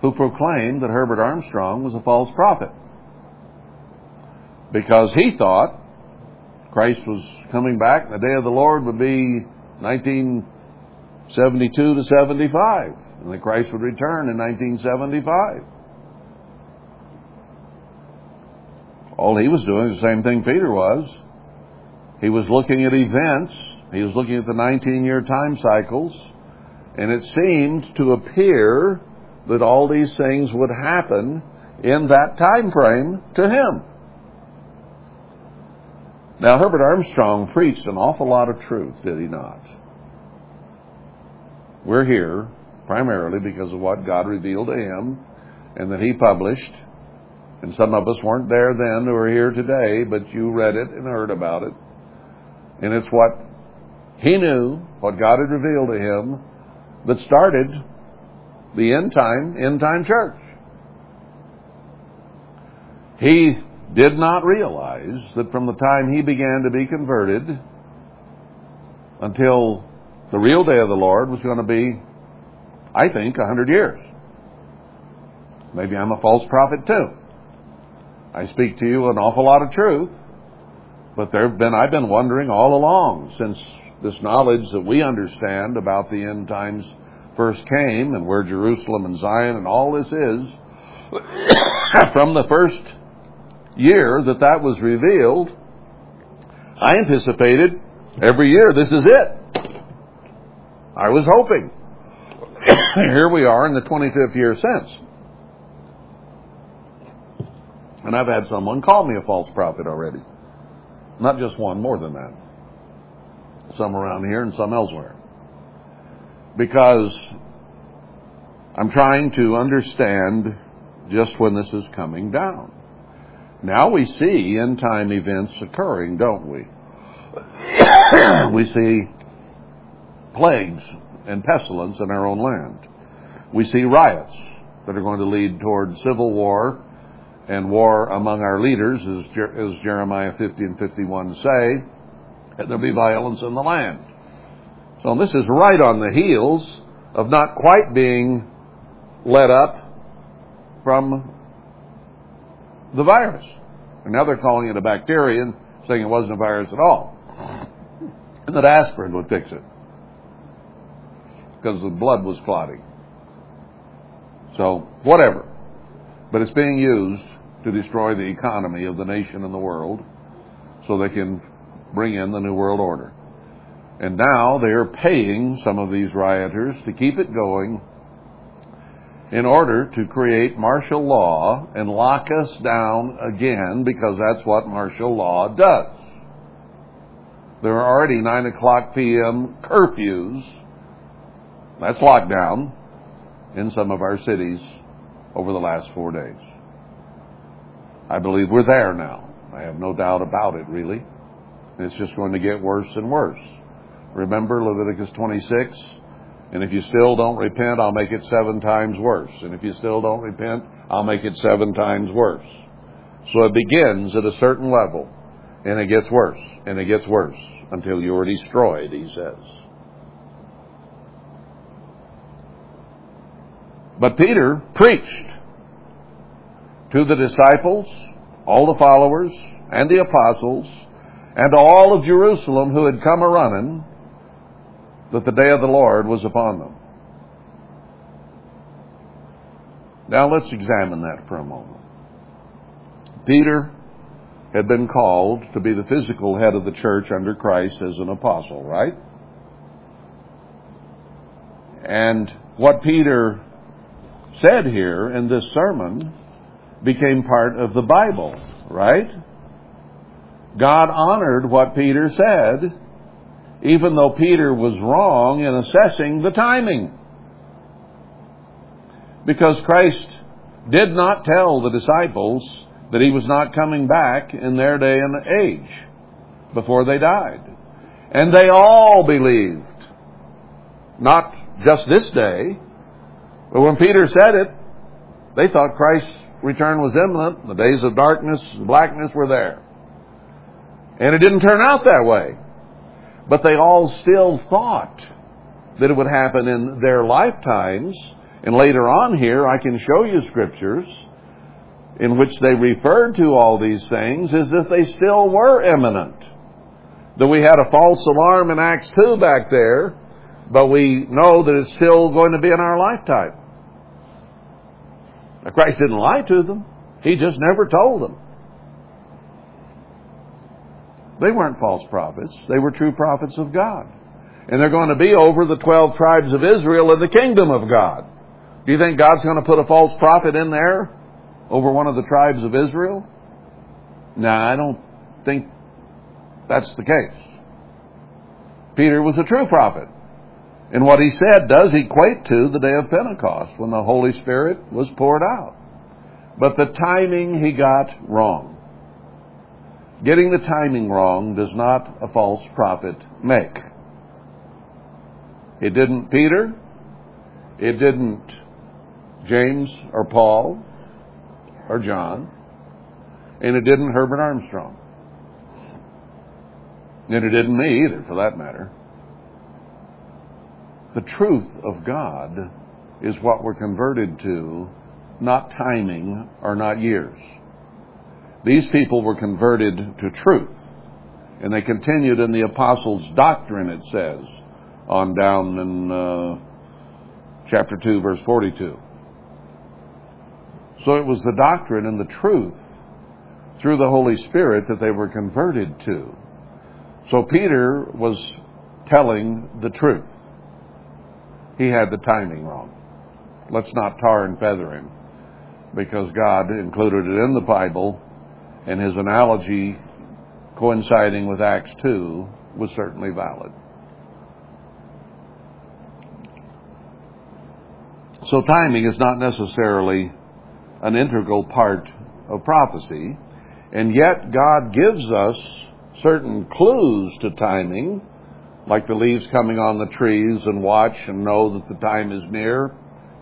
who proclaimed that Herbert Armstrong was a false prophet because he thought Christ was coming back and the day of the Lord would be 1972 to 75 and that Christ would return in 1975. All he was doing is the same thing Peter was. He was looking at events. He was looking at the 19 year time cycles. And it seemed to appear that all these things would happen in that time frame to him. Now, Herbert Armstrong preached an awful lot of truth, did he not? We're here primarily because of what God revealed to him and that he published. And some of us weren't there then who are here today, but you read it and heard about it. And it's what he knew, what God had revealed to him, that started the end time, end time church. He did not realize that from the time he began to be converted until the real day of the Lord was going to be, I think, a hundred years. Maybe I'm a false prophet too. I speak to you an awful lot of truth, but there have been, I've been wondering all along since this knowledge that we understand about the end times first came and where Jerusalem and Zion and all this is, from the first year that that was revealed, I anticipated every year this is it. I was hoping. Here we are in the 25th year since. And I've had someone call me a false prophet already. Not just one, more than that. Some around here and some elsewhere. Because I'm trying to understand just when this is coming down. Now we see end time events occurring, don't we? we see plagues and pestilence in our own land. We see riots that are going to lead toward civil war and war among our leaders, as, Jer- as Jeremiah 50 and 51 say, and there'll be violence in the land. So this is right on the heels of not quite being let up from the virus. And now they're calling it a bacteria and saying it wasn't a virus at all. And that aspirin would fix it. Because the blood was clotting. So, whatever. But it's being used to destroy the economy of the nation and the world so they can bring in the New World Order. And now they are paying some of these rioters to keep it going in order to create martial law and lock us down again because that's what martial law does. There are already 9 o'clock p.m. curfews. That's lockdown in some of our cities over the last four days. I believe we're there now. I have no doubt about it, really. It's just going to get worse and worse. Remember Leviticus 26? And if you still don't repent, I'll make it seven times worse. And if you still don't repent, I'll make it seven times worse. So it begins at a certain level, and it gets worse, and it gets worse, until you are destroyed, he says. But Peter preached to the disciples, all the followers, and the apostles, and to all of Jerusalem who had come a running, that the day of the Lord was upon them. Now let's examine that for a moment. Peter had been called to be the physical head of the church under Christ as an apostle, right? And what Peter said here in this sermon became part of the Bible, right? God honored what Peter said, even though Peter was wrong in assessing the timing. Because Christ did not tell the disciples that he was not coming back in their day and age before they died. And they all believed. Not just this day, but when Peter said it, they thought Christ's return was imminent. The days of darkness and blackness were there. And it didn't turn out that way. But they all still thought that it would happen in their lifetimes. And later on here, I can show you scriptures in which they referred to all these things as if they still were imminent. That we had a false alarm in Acts 2 back there, but we know that it's still going to be in our lifetime. Now, Christ didn't lie to them. He just never told them. They weren't false prophets. They were true prophets of God. And they're going to be over the 12 tribes of Israel in the kingdom of God. Do you think God's going to put a false prophet in there over one of the tribes of Israel? No, I don't think that's the case. Peter was a true prophet. And what he said does equate to the day of Pentecost when the Holy Spirit was poured out. But the timing he got wrong. Getting the timing wrong does not a false prophet make. It didn't Peter. It didn't James or Paul or John. And it didn't Herbert Armstrong. And it didn't me either, for that matter. The truth of God is what we're converted to, not timing or not years. These people were converted to truth. And they continued in the apostles' doctrine, it says, on down in uh, chapter 2, verse 42. So it was the doctrine and the truth through the Holy Spirit that they were converted to. So Peter was telling the truth. He had the timing wrong. Let's not tar and feather him because God included it in the Bible and his analogy coinciding with Acts 2 was certainly valid. So timing is not necessarily an integral part of prophecy, and yet God gives us certain clues to timing, like the leaves coming on the trees and watch and know that the time is near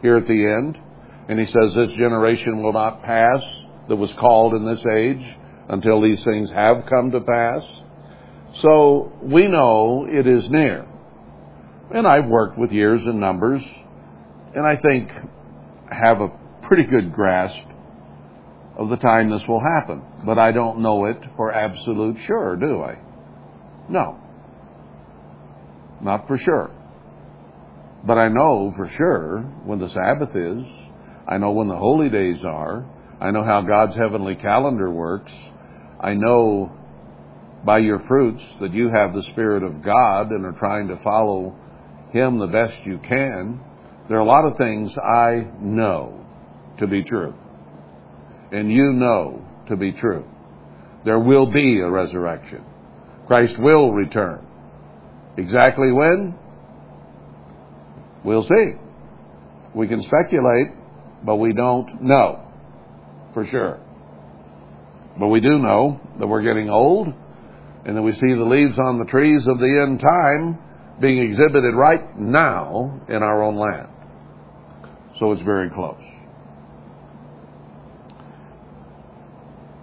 here at the end. And he says, This generation will not pass that was called in this age until these things have come to pass. So we know it is near. And I've worked with years and numbers, and I think have a pretty good grasp of the time this will happen. But I don't know it for absolute sure, do I? No. Not for sure. But I know for sure when the Sabbath is. I know when the holy days are. I know how God's heavenly calendar works. I know by your fruits that you have the Spirit of God and are trying to follow Him the best you can. There are a lot of things I know to be true. And you know to be true. There will be a resurrection. Christ will return. Exactly when? We'll see. We can speculate, but we don't know for sure. But we do know that we're getting old and that we see the leaves on the trees of the end time being exhibited right now in our own land. So it's very close.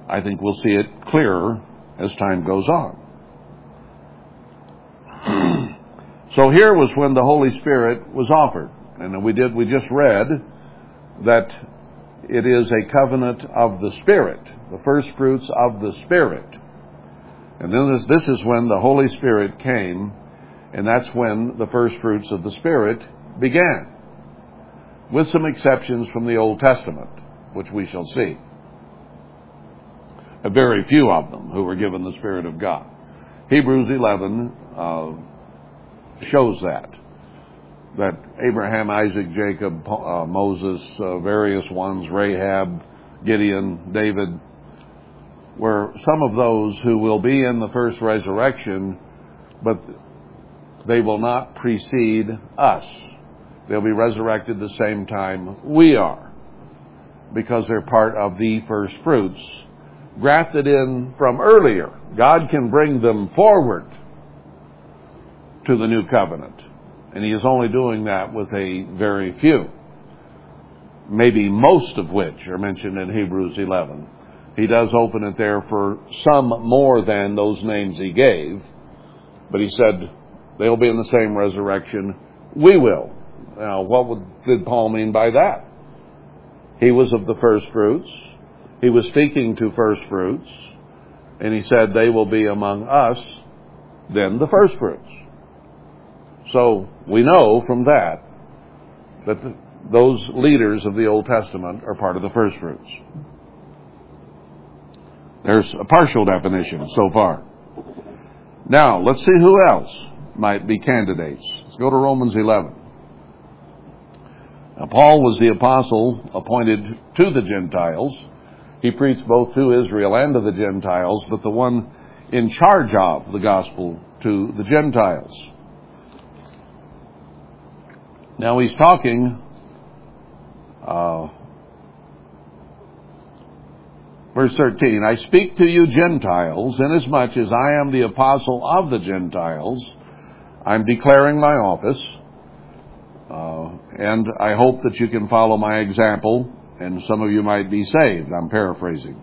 I think we'll see it clearer as time goes on. so here was when the Holy Spirit was offered. And we did, we just read that it is a covenant of the Spirit, the first fruits of the Spirit. And then this, this is when the Holy Spirit came, and that's when the first fruits of the Spirit began. With some exceptions from the Old Testament, which we shall see. A very few of them who were given the Spirit of God. Hebrews 11 uh, shows that. That Abraham, Isaac, Jacob, uh, Moses, uh, various ones, Rahab, Gideon, David, were some of those who will be in the first resurrection, but they will not precede us. They'll be resurrected the same time we are, because they're part of the first fruits, grafted in from earlier. God can bring them forward to the new covenant, and He is only doing that with a very few, maybe most of which are mentioned in Hebrews 11 he does open it there for some more than those names he gave, but he said they'll be in the same resurrection. We will. Now, what would, did Paul mean by that? He was of the first fruits. He was speaking to first fruits, and he said they will be among us, then the first fruits. So we know from that that those leaders of the Old Testament are part of the first fruits. There's a partial definition so far. Now, let's see who else might be candidates. Let's go to Romans 11. Now, Paul was the apostle appointed to the Gentiles. He preached both to Israel and to the Gentiles, but the one in charge of the gospel to the Gentiles. Now he's talking uh, Verse 13, I speak to you Gentiles, inasmuch as I am the apostle of the Gentiles. I'm declaring my office, uh, and I hope that you can follow my example, and some of you might be saved. I'm paraphrasing.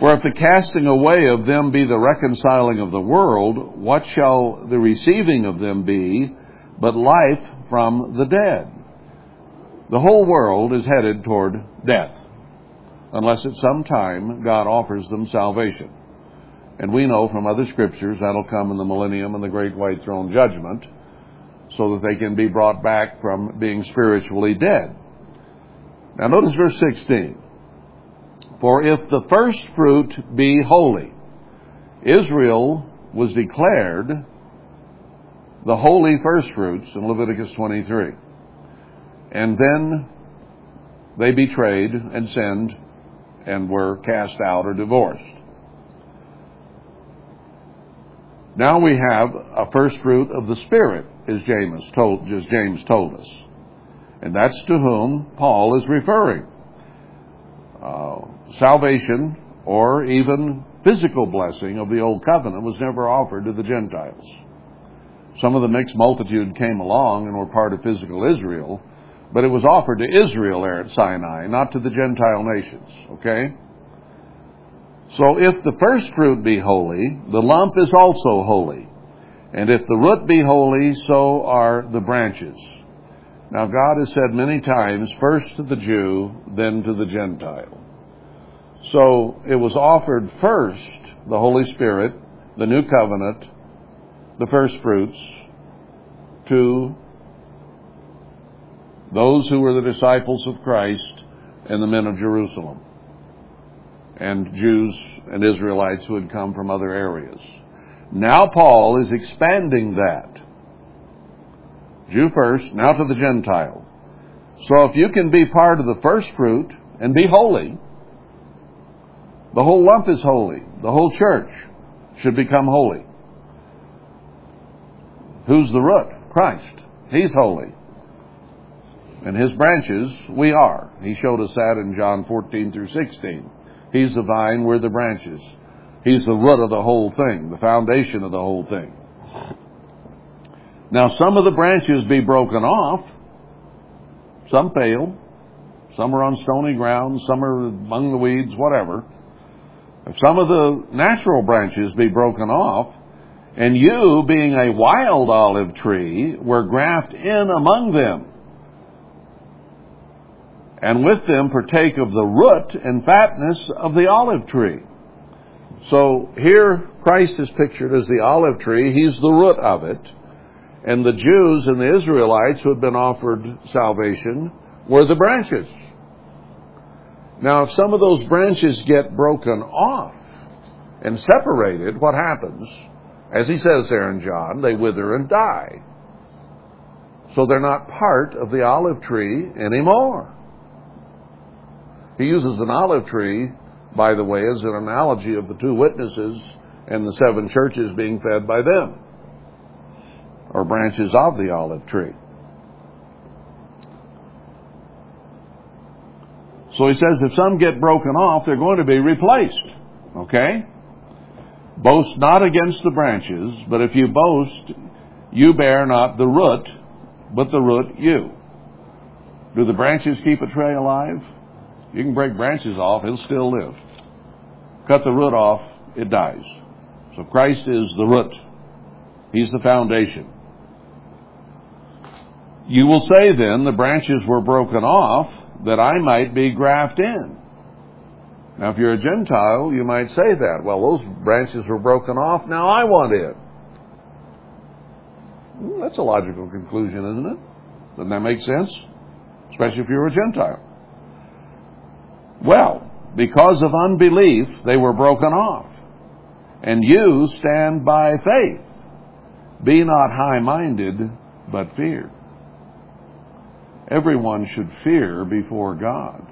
For if the casting away of them be the reconciling of the world, what shall the receiving of them be but life from the dead? The whole world is headed toward death unless at some time God offers them salvation. And we know from other scriptures that'll come in the millennium and the great white throne judgment so that they can be brought back from being spiritually dead. Now notice verse 16. For if the first fruit be holy, Israel was declared the holy first fruits in Leviticus 23. And then they betrayed and sinned and were cast out or divorced. Now we have a first fruit of the Spirit, as James told, as James told us. And that's to whom Paul is referring. Uh, salvation, or even physical blessing of the Old Covenant was never offered to the Gentiles. Some of the mixed multitude came along and were part of physical Israel, but it was offered to Israel there at Sinai, not to the Gentile nations. Okay? So if the first fruit be holy, the lump is also holy. And if the root be holy, so are the branches. Now God has said many times, first to the Jew, then to the Gentile. So it was offered first, the Holy Spirit, the new covenant, the first fruits, to those who were the disciples of Christ and the men of Jerusalem, and Jews and Israelites who had come from other areas. Now Paul is expanding that. Jew first, now to the Gentile. So if you can be part of the first fruit and be holy, the whole lump is holy. The whole church should become holy. Who's the root? Christ. He's holy. And his branches, we are. He showed us that in John 14 through 16. He's the vine, we're the branches. He's the root of the whole thing, the foundation of the whole thing. Now, some of the branches be broken off. Some fail. Some are on stony ground. Some are among the weeds, whatever. If some of the natural branches be broken off, and you, being a wild olive tree, were grafted in among them, and with them partake of the root and fatness of the olive tree. So here Christ is pictured as the olive tree. He's the root of it. And the Jews and the Israelites who had been offered salvation were the branches. Now, if some of those branches get broken off and separated, what happens? As he says there in John, they wither and die. So they're not part of the olive tree anymore. He uses an olive tree, by the way, as an analogy of the two witnesses and the seven churches being fed by them, or branches of the olive tree. So he says if some get broken off, they're going to be replaced. Okay? Boast not against the branches, but if you boast, you bear not the root, but the root you. Do the branches keep a tree alive? You can break branches off, it'll still live. Cut the root off, it dies. So Christ is the root. He's the foundation. You will say then, the branches were broken off that I might be grafted in. Now, if you're a Gentile, you might say that. Well, those branches were broken off, now I want in. Well, that's a logical conclusion, isn't it? Doesn't that make sense? Especially if you're a Gentile. Well, because of unbelief, they were broken off. And you stand by faith. Be not high minded, but fear. Everyone should fear before God.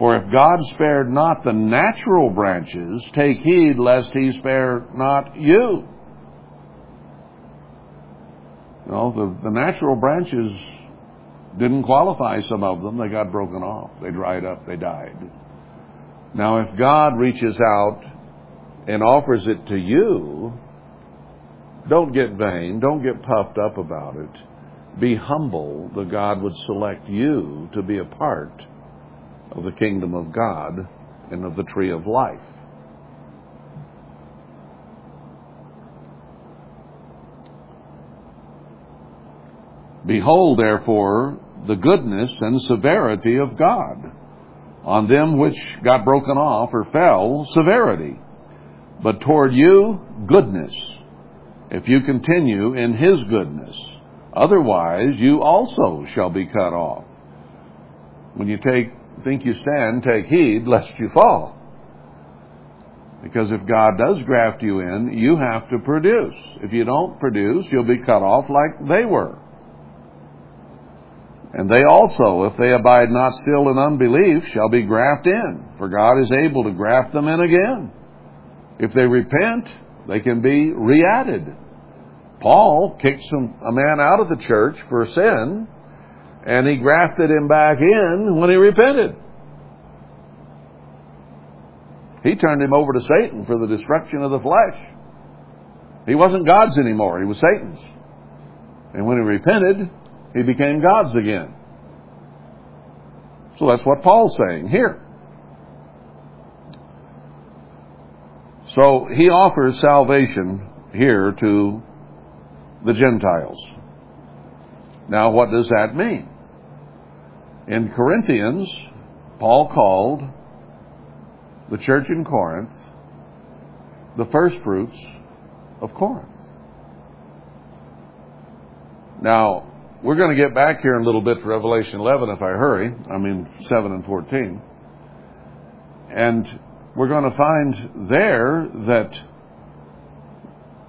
For if God spared not the natural branches, take heed lest he spare not you. You know, the, the natural branches didn't qualify some of them. They got broken off. They dried up. They died. Now, if God reaches out and offers it to you, don't get vain. Don't get puffed up about it. Be humble that God would select you to be a part of the kingdom of God and of the tree of life. Behold, therefore, the goodness and severity of God. On them which got broken off or fell, severity. But toward you, goodness, if you continue in his goodness. Otherwise, you also shall be cut off. When you take, think you stand, take heed lest you fall. Because if God does graft you in, you have to produce. If you don't produce, you'll be cut off like they were. And they also, if they abide not still in unbelief, shall be grafted in, for God is able to graft them in again. If they repent, they can be re-added. Paul kicked some, a man out of the church for sin, and he grafted him back in when he repented. He turned him over to Satan for the destruction of the flesh. He wasn't God's anymore, he was Satan's. And when he repented, he became God's again. So that's what Paul's saying here. So he offers salvation here to the Gentiles. Now, what does that mean? In Corinthians, Paul called the church in Corinth the first fruits of Corinth. Now, we're going to get back here in a little bit to Revelation 11 if I hurry. I mean, 7 and 14. And we're going to find there that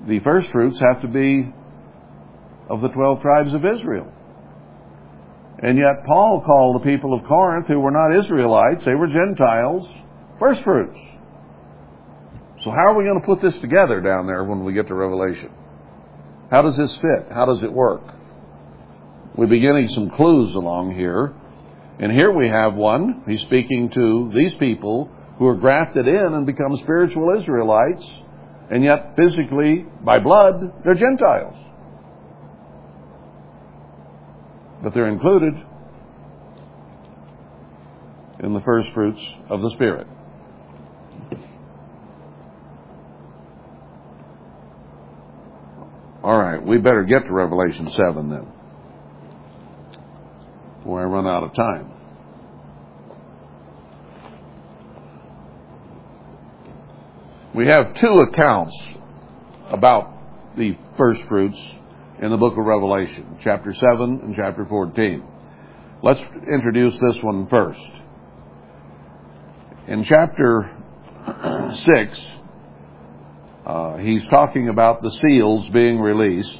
the first fruits have to be of the 12 tribes of Israel. And yet Paul called the people of Corinth, who were not Israelites, they were Gentiles, first fruits. So how are we going to put this together down there when we get to Revelation? How does this fit? How does it work? We're beginning some clues along here. And here we have one. He's speaking to these people who are grafted in and become spiritual Israelites, and yet physically, by blood, they're Gentiles. But they're included in the first fruits of the Spirit. All right, we better get to Revelation 7 then, before I run out of time. We have two accounts about the first fruits in the book of Revelation, chapter 7 and chapter 14. Let's introduce this one first. In chapter 6, uh, he's talking about the seals being released.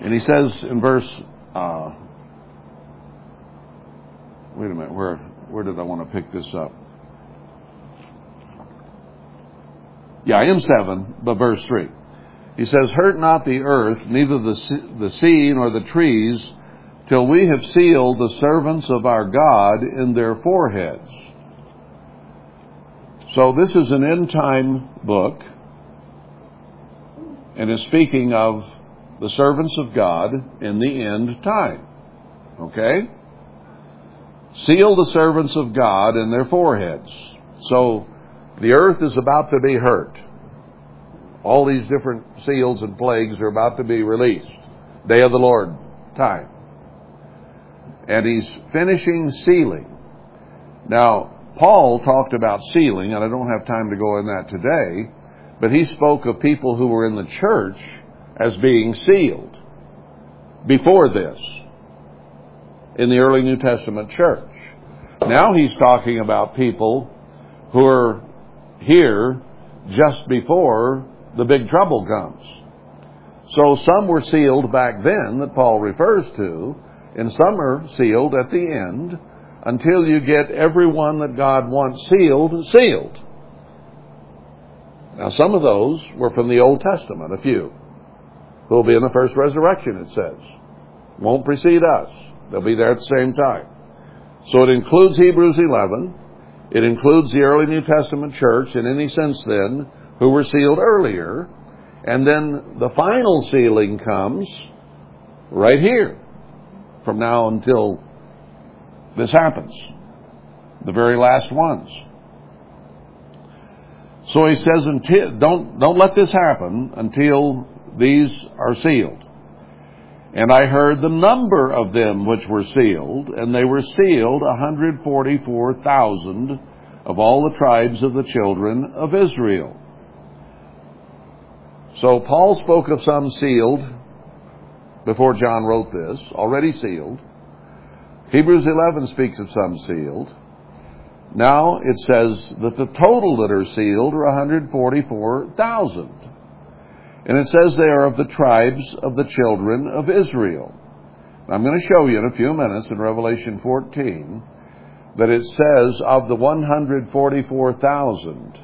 And he says in verse, uh, wait a minute, where, where did I want to pick this up? Yeah, I am 7, but verse 3. He says, Hurt not the earth, neither the, the sea nor the trees, till we have sealed the servants of our God in their foreheads. So this is an end time book, and is speaking of the servants of God in the end time. Okay? Seal the servants of God in their foreheads. So the earth is about to be hurt. All these different seals and plagues are about to be released. Day of the Lord time. And he's finishing sealing. Now, Paul talked about sealing, and I don't have time to go in that today, but he spoke of people who were in the church as being sealed before this in the early New Testament church. Now he's talking about people who are here just before the big trouble comes. So some were sealed back then that Paul refers to, and some are sealed at the end until you get everyone that God wants sealed, sealed. Now, some of those were from the Old Testament, a few, who will be in the first resurrection, it says. Won't precede us. They'll be there at the same time. So it includes Hebrews 11. It includes the early New Testament church in any sense then, who were sealed earlier. And then the final sealing comes right here from now until this happens. The very last ones. So he says, until, don't, don't let this happen until these are sealed. And I heard the number of them which were sealed, and they were sealed 144,000 of all the tribes of the children of Israel. So Paul spoke of some sealed before John wrote this, already sealed. Hebrews 11 speaks of some sealed. Now it says that the total that are sealed are 144,000. And it says they are of the tribes of the children of Israel. I'm going to show you in a few minutes in Revelation 14 that it says of the 144,000,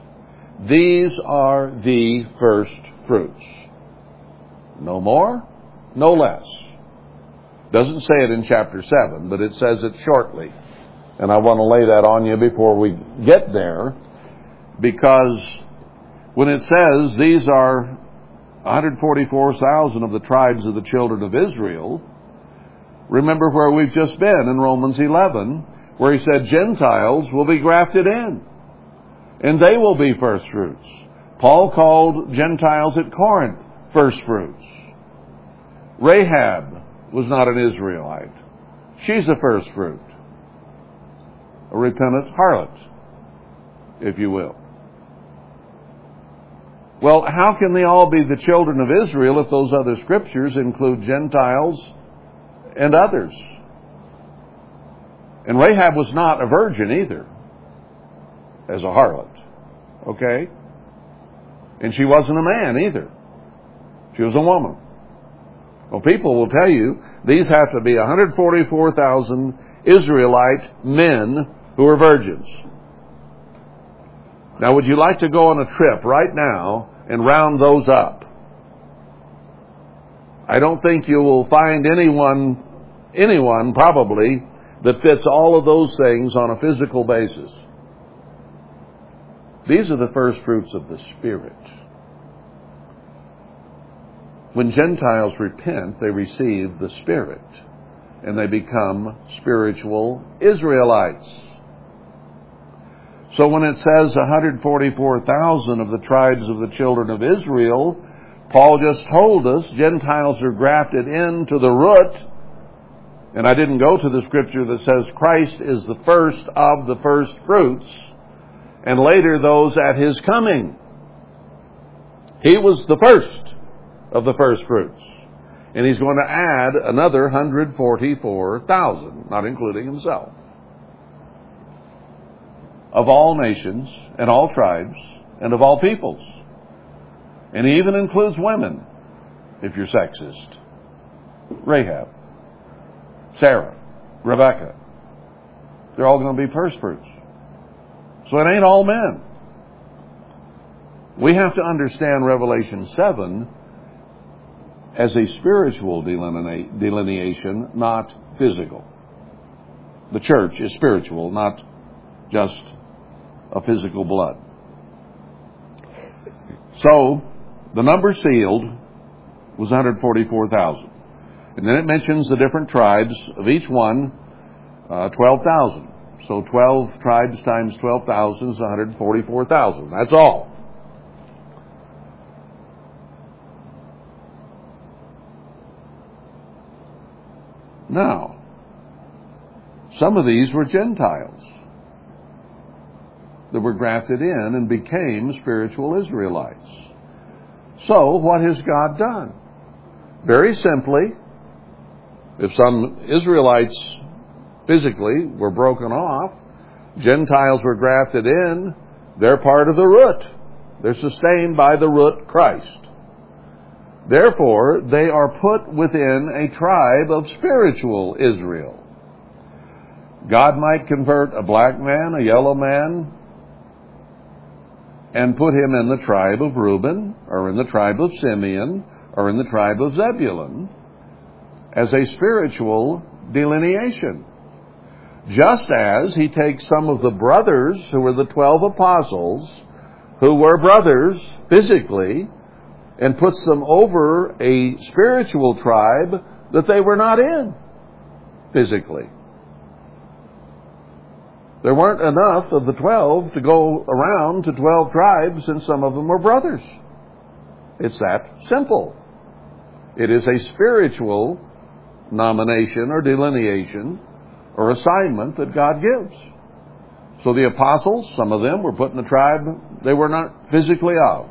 these are the first fruits. No more, no less. Doesn't say it in chapter 7, but it says it shortly. And I want to lay that on you before we get there. Because when it says these are 144,000 of the tribes of the children of Israel, remember where we've just been in Romans 11, where he said Gentiles will be grafted in, and they will be first fruits. Paul called Gentiles at Corinth first fruits. Rahab was not an Israelite. She's a first fruit. A repentant harlot, if you will. Well, how can they all be the children of Israel if those other scriptures include Gentiles and others? And Rahab was not a virgin either, as a harlot. Okay? And she wasn't a man either. She was a woman. Well, people will tell you these have to be 144,000 Israelite men who are virgins. Now, would you like to go on a trip right now and round those up? I don't think you will find anyone, anyone probably, that fits all of those things on a physical basis. These are the first fruits of the Spirit. When Gentiles repent, they receive the Spirit and they become spiritual Israelites. So when it says 144,000 of the tribes of the children of Israel, Paul just told us Gentiles are grafted into the root. And I didn't go to the scripture that says Christ is the first of the first fruits, and later those at his coming. He was the first of the first fruits. And he's going to add another 144,000, not including himself of all nations and all tribes and of all peoples. And he even includes women, if you're sexist. Rahab, Sarah, Rebecca. They're all going to be first fruits. So it ain't all men. We have to understand Revelation 7 as a spiritual delineation, not physical. The church is spiritual, not just a physical blood. So, the number sealed was 144,000. And then it mentions the different tribes of each one, uh, 12,000. So 12 tribes times 12,000 is 144,000. That's all. Now, some of these were Gentiles that were grafted in and became spiritual Israelites. So, what has God done? Very simply, if some Israelites physically were broken off, Gentiles were grafted in, they're part of the root. They're sustained by the root Christ. Therefore, they are put within a tribe of spiritual Israel. God might convert a black man, a yellow man, and put him in the tribe of Reuben, or in the tribe of Simeon, or in the tribe of Zebulun, as a spiritual delineation. Just as he takes some of the brothers who were the twelve apostles, who were brothers physically, and puts them over a spiritual tribe that they were not in physically. There weren't enough of the twelve to go around to twelve tribes, and some of them were brothers. It's that simple. It is a spiritual nomination or delineation or assignment that God gives. So the apostles, some of them were put in a tribe they were not physically of.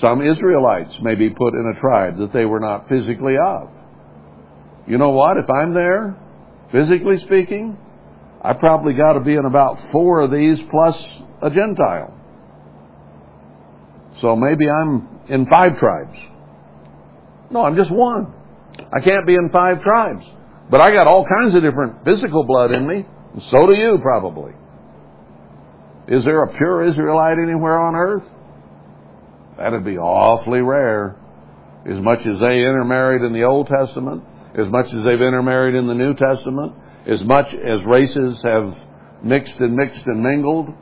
Some Israelites may be put in a tribe that they were not physically of. You know what? If I'm there, physically speaking, I probably got to be in about four of these plus a Gentile. So maybe I'm in five tribes. No, I'm just one. I can't be in five tribes. But I got all kinds of different physical blood in me. And so do you, probably. Is there a pure Israelite anywhere on earth? That'd be awfully rare. As much as they intermarried in the Old Testament, as much as they've intermarried in the New Testament, as much as races have mixed and mixed and mingled,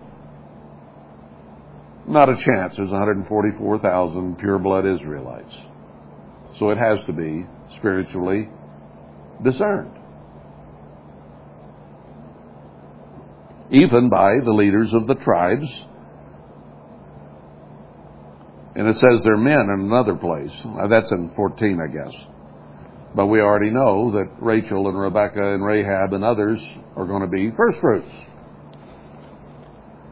Not a chance. There's 144,000 pure blood Israelites. So it has to be spiritually discerned. Even by the leaders of the tribes. And it says they're men in another place. That's in 14, I guess. But we already know that Rachel and Rebecca and Rahab and others are going to be first fruits.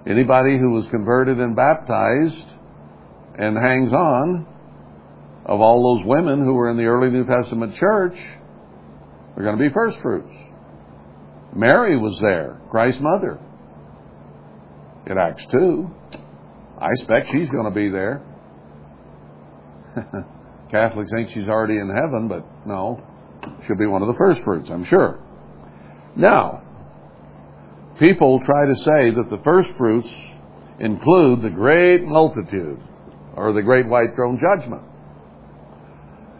Anybody who was converted and baptized and hangs on of all those women who were in the early New Testament church are going to be first fruits. Mary was there, Christ's mother. In Acts 2, I expect she's going to be there. Catholics think she's already in heaven, but no, she'll be one of the first fruits, I'm sure. Now, people try to say that the first fruits include the great multitude or the great white throne judgment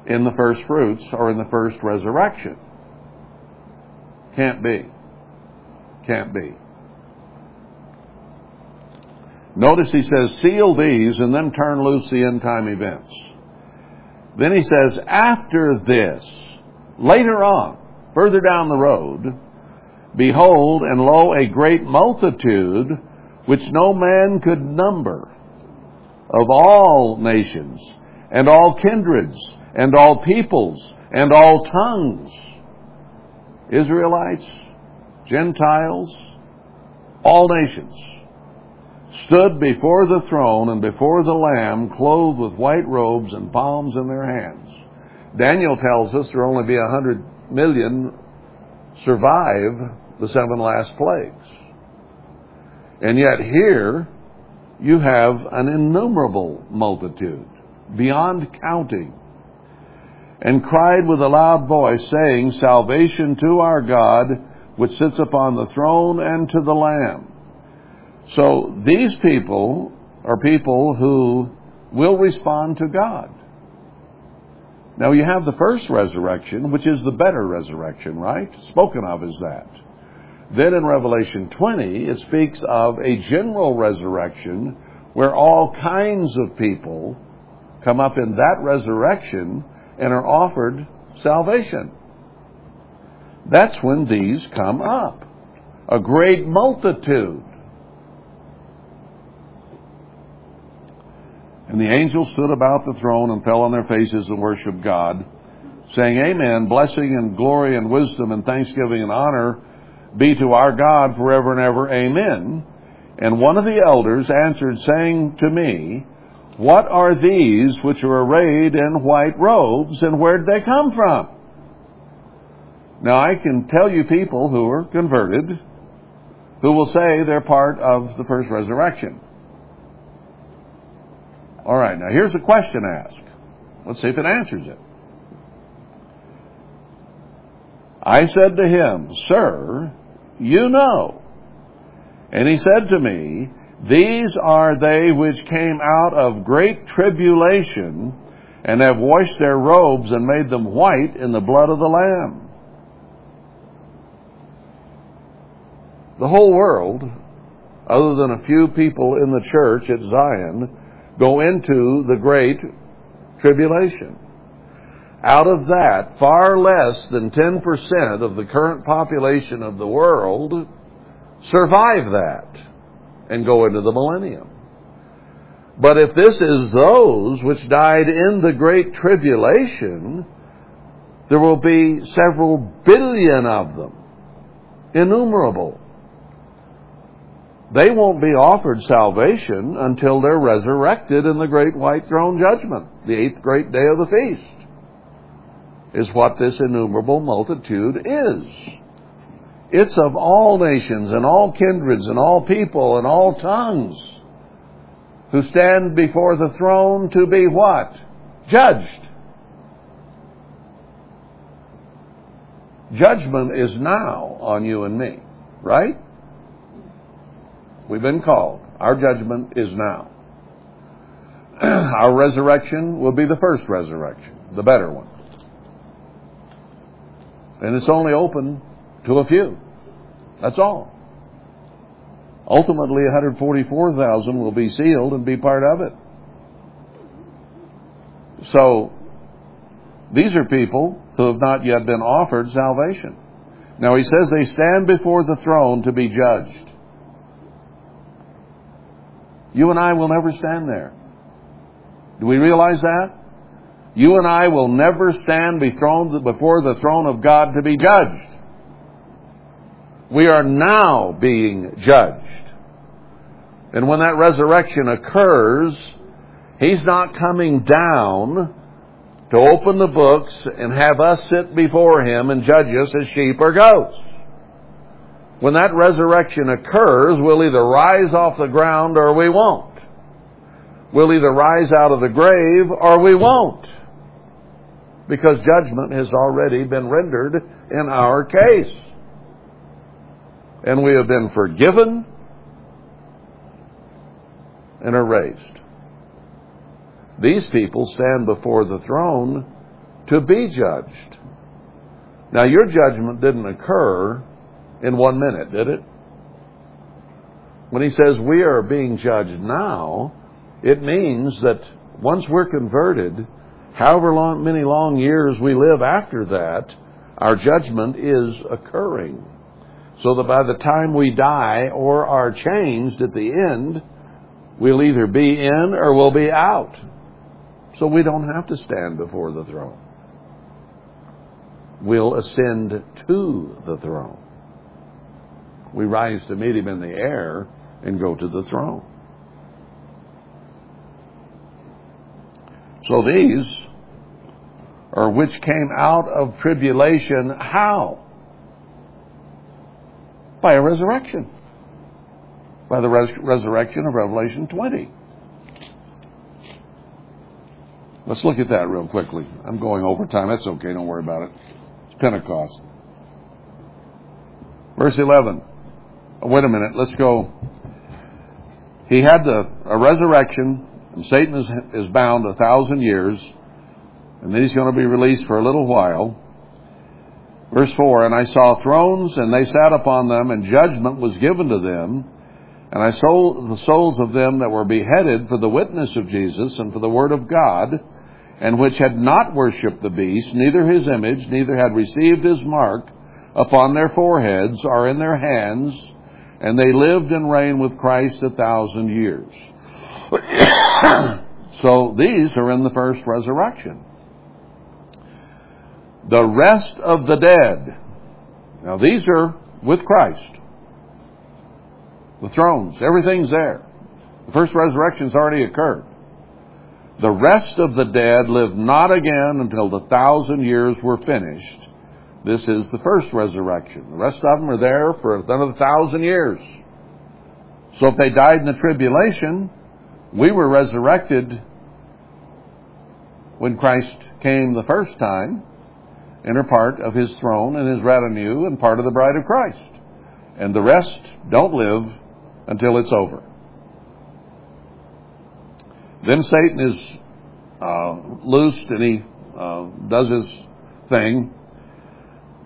in the first fruits or in the first resurrection. Can't be. Can't be. Notice he says, seal these and then turn loose the end time events. Then he says, after this, later on, further down the road, behold, and lo, a great multitude which no man could number of all nations and all kindreds and all peoples and all tongues. Israelites, Gentiles, all nations stood before the throne and before the Lamb, clothed with white robes and palms in their hands. Daniel tells us there will only be a hundred million survive the seven last plagues. And yet here you have an innumerable multitude, beyond counting, and cried with a loud voice, saying, Salvation to our God, which sits upon the throne, and to the Lamb. So these people are people who will respond to God. Now you have the first resurrection, which is the better resurrection, right? Spoken of as that. Then in Revelation 20, it speaks of a general resurrection where all kinds of people come up in that resurrection and are offered salvation. That's when these come up. A great multitude. And the angels stood about the throne and fell on their faces and worshiped God, saying, Amen, blessing and glory and wisdom and thanksgiving and honor be to our God forever and ever. Amen. And one of the elders answered, saying to me, What are these which are arrayed in white robes, and where did they come from? Now I can tell you people who are converted who will say they're part of the first resurrection. All right, now here's a question asked. Let's see if it answers it. I said to him, Sir, you know. And he said to me, These are they which came out of great tribulation and have washed their robes and made them white in the blood of the Lamb. The whole world, other than a few people in the church at Zion, go into the great tribulation. Out of that, far less than 10% of the current population of the world survive that and go into the millennium. But if this is those which died in the great tribulation, there will be several billion of them, innumerable they won't be offered salvation until they're resurrected in the great white throne judgment, the eighth great day of the feast, is what this innumerable multitude is. It's of all nations and all kindreds and all people and all tongues who stand before the throne to be what? Judged. Judgment is now on you and me, right? We've been called. Our judgment is now. Our resurrection will be the first resurrection, the better one. And it's only open to a few. That's all. Ultimately, 144,000 will be sealed and be part of it. So, these are people who have not yet been offered salvation. Now, he says they stand before the throne to be judged. You and I will never stand there. Do we realize that? You and I will never stand before the throne of God to be judged. We are now being judged. And when that resurrection occurs, He's not coming down to open the books and have us sit before Him and judge us as sheep or goats. When that resurrection occurs, we'll either rise off the ground or we won't. We'll either rise out of the grave or we won't. Because judgment has already been rendered in our case. And we have been forgiven and erased. These people stand before the throne to be judged. Now, your judgment didn't occur in one minute, did it? When he says we are being judged now, it means that once we're converted, however long, many long years we live after that, our judgment is occurring. So that by the time we die or are changed at the end, we'll either be in or we'll be out. So we don't have to stand before the throne. We'll ascend to the throne. We rise to meet him in the air and go to the throne. So these are which came out of tribulation how? By a resurrection. By the res- resurrection of Revelation 20. Let's look at that real quickly. I'm going over time. That's okay. Don't worry about it. It's Pentecost. Verse 11. Oh, wait a minute. Let's go. He had the, a resurrection, and Satan is, is bound a thousand years, and then he's going to be released for a little while. Verse 4 And I saw thrones, and they sat upon them, and judgment was given to them. And I saw the souls of them that were beheaded for the witness of Jesus and for the word of God, and which had not worshipped the beast, neither his image, neither had received his mark upon their foreheads or in their hands, and they lived and reigned with Christ a thousand years. so these are in the first resurrection. The rest of the dead. Now these are with Christ. The thrones, everything's there. The first resurrection's already occurred. The rest of the dead lived not again until the thousand years were finished. This is the first resurrection. The rest of them are there for another thousand years. So if they died in the tribulation, we were resurrected when Christ came the first time are part of his throne and his retinue and part of the bride of Christ. And the rest don't live until it's over. Then Satan is uh, loosed and he uh, does his thing.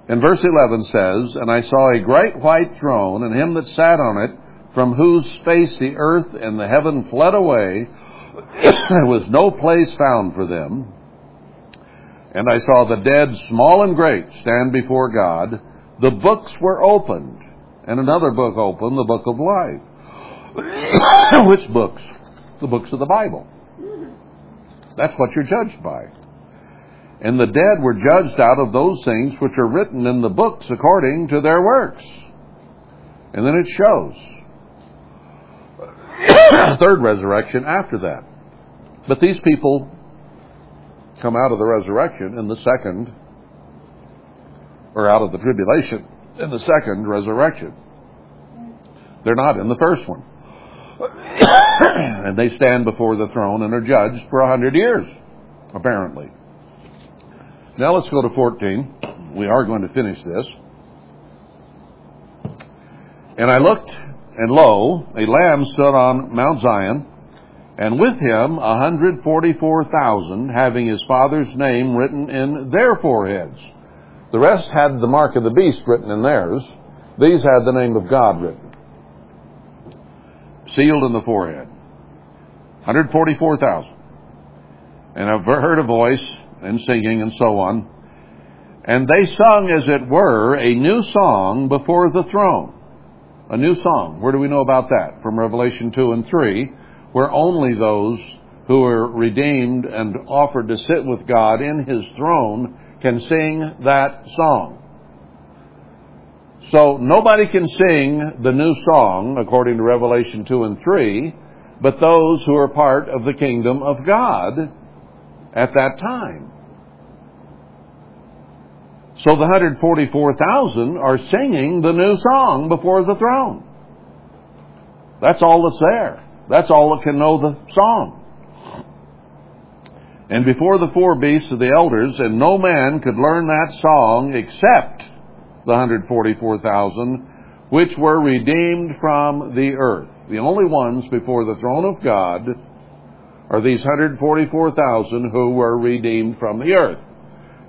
And verse 11 says, And I saw a great white throne, and him that sat on it, from whose face the earth and the heaven fled away. there was no place found for them. And I saw the dead, small and great, stand before God. The books were opened, and another book opened, the book of life. Which books? The books of the Bible. That's what you're judged by. And the dead were judged out of those things which are written in the books according to their works. And then it shows. Third resurrection after that. But these people come out of the resurrection in the second, or out of the tribulation in the second resurrection. They're not in the first one. and they stand before the throne and are judged for a hundred years, apparently. Now let's go to 14. We are going to finish this. And I looked, and lo, a lamb stood on Mount Zion, and with him a hundred forty-four thousand, having his father's name written in their foreheads. The rest had the mark of the beast written in theirs. These had the name of God written. sealed in the forehead. 144,000. And I've heard a voice and singing and so on. And they sung, as it were, a new song before the throne. A new song. Where do we know about that? From Revelation 2 and 3, where only those who are redeemed and offered to sit with God in His throne can sing that song. So nobody can sing the new song, according to Revelation 2 and 3, but those who are part of the kingdom of God at that time. So the 144,000 are singing the new song before the throne. That's all that's there. That's all that can know the song. And before the four beasts of the elders, and no man could learn that song except the 144,000, which were redeemed from the earth. The only ones before the throne of God are these 144,000 who were redeemed from the earth.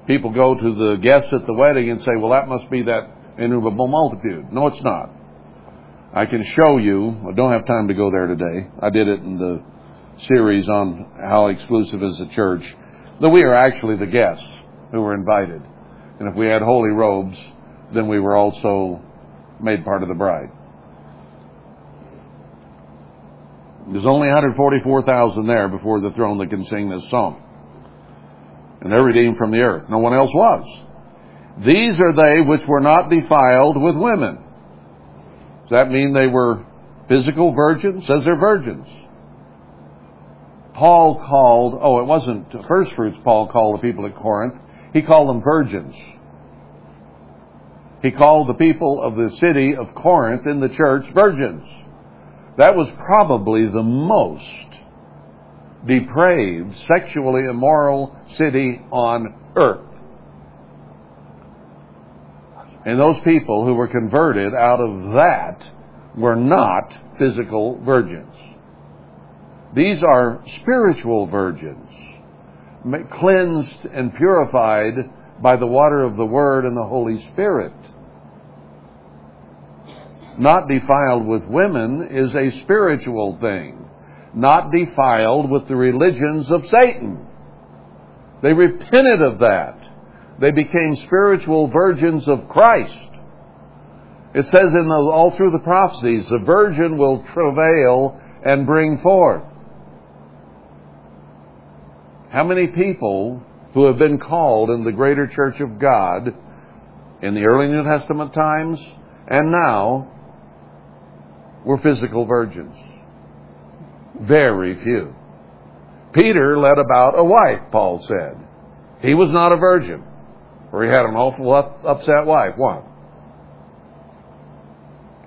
People go to the guests at the wedding and say, well, that must be that innumerable multitude. No, it's not. I can show you, I don't have time to go there today. I did it in the series on how exclusive is the church, that we are actually the guests who were invited. And if we had holy robes, then we were also made part of the bride. There's only 144,000 there before the throne that can sing this song. And they're redeemed from the earth. No one else was. These are they which were not defiled with women. Does that mean they were physical virgins? Says they're virgins. Paul called, oh, it wasn't first fruits Paul called the people at Corinth. He called them virgins. He called the people of the city of Corinth in the church virgins. That was probably the most depraved, sexually immoral city on earth. And those people who were converted out of that were not physical virgins. These are spiritual virgins, cleansed and purified by the water of the Word and the Holy Spirit not defiled with women is a spiritual thing, not defiled with the religions of Satan. They repented of that. They became spiritual virgins of Christ. It says in the, all through the prophecies, the virgin will travail and bring forth. How many people who have been called in the greater church of God in the early New Testament times and now were physical virgins. Very few. Peter led about a wife, Paul said. He was not a virgin, for he had an awful upset wife. One.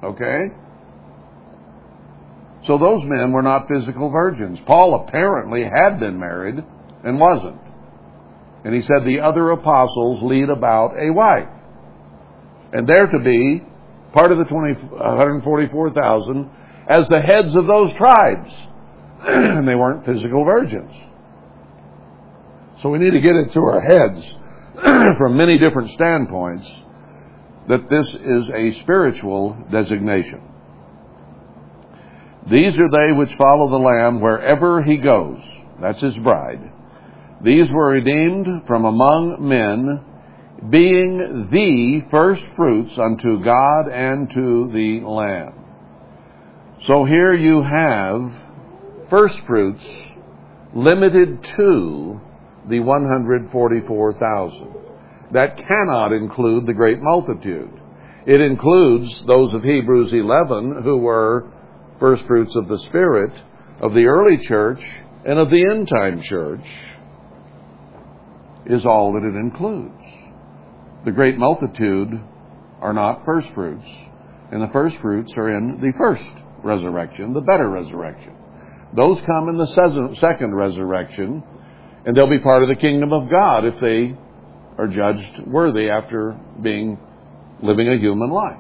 Okay? So those men were not physical virgins. Paul apparently had been married and wasn't. And he said the other apostles lead about a wife. And they're to be part of the 20, 144,000 as the heads of those tribes. and they weren't physical virgins. So we need to get it through our heads from many different standpoints that this is a spiritual designation. These are they which follow the Lamb wherever he goes. That's his bride. These were redeemed from among men being the first fruits unto God and to the Lamb. So here you have first fruits limited to the 144,000. That cannot include the great multitude. It includes those of Hebrews 11 who were first fruits of the Spirit, of the early church, and of the end time church, is all that it includes. The great multitude are not first fruits, and the first fruits are in the first resurrection, the better resurrection. Those come in the second resurrection, and they'll be part of the kingdom of God if they are judged worthy after being living a human life.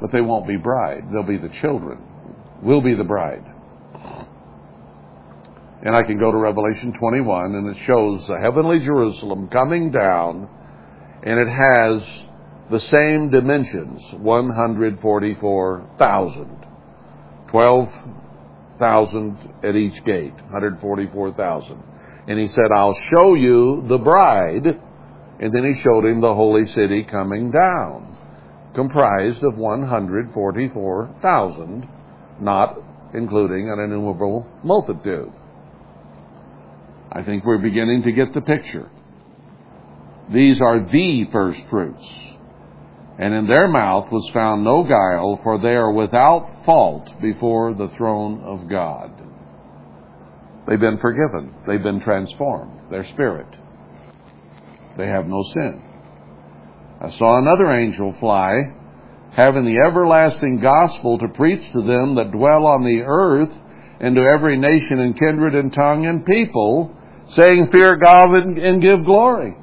But they won't be bride. They'll be the children. We'll be the bride. And I can go to Revelation 21 and it shows the heavenly Jerusalem coming down and it has the same dimensions, 144,000. 12,000 at each gate, 144,000. And he said, I'll show you the bride. And then he showed him the holy city coming down, comprised of 144,000, not including an innumerable multitude. I think we're beginning to get the picture. These are the first fruits. And in their mouth was found no guile, for they are without fault before the throne of God. They've been forgiven. They've been transformed. Their spirit. They have no sin. I saw another angel fly, having the everlasting gospel to preach to them that dwell on the earth, and to every nation and kindred and tongue and people, saying, Fear God and give glory.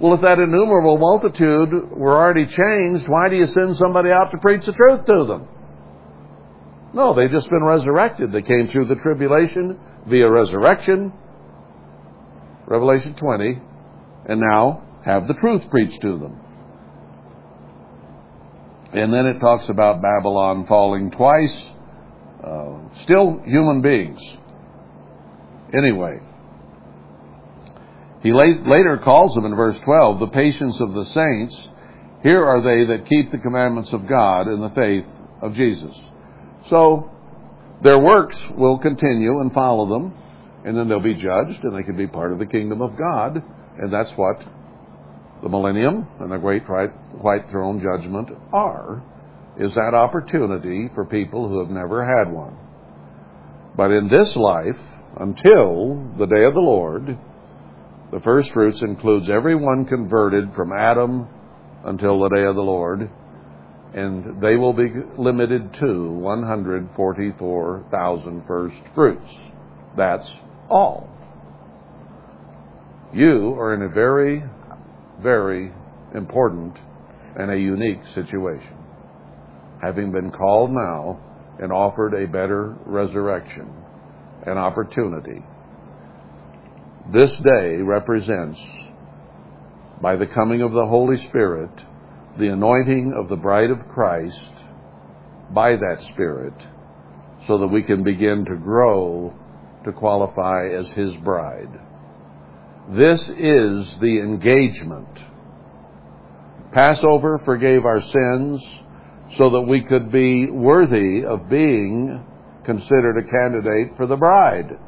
Well, if that innumerable multitude were already changed, why do you send somebody out to preach the truth to them? No, they've just been resurrected. They came through the tribulation via resurrection, Revelation 20, and now have the truth preached to them. And then it talks about Babylon falling twice. Uh, still human beings. Anyway, he later calls them in verse 12 the patience of the saints. Here are they that keep the commandments of God in the faith of Jesus. So their works will continue and follow them, and then they'll be judged, and they can be part of the kingdom of God, and that's what the millennium and the great white throne judgment are, is that opportunity for people who have never had one. But in this life, until the day of the Lord, the first fruits includes everyone converted from Adam until the day of the Lord, and they will be limited to 144,000 first fruits. That's all. You are in a very, very important and a unique situation, having been called now and offered a better resurrection, an opportunity. This day represents, by the coming of the Holy Spirit, the anointing of the bride of Christ by that Spirit so that we can begin to grow to qualify as His bride. This is the engagement. Passover forgave our sins so that we could be worthy of being considered a candidate for the bride.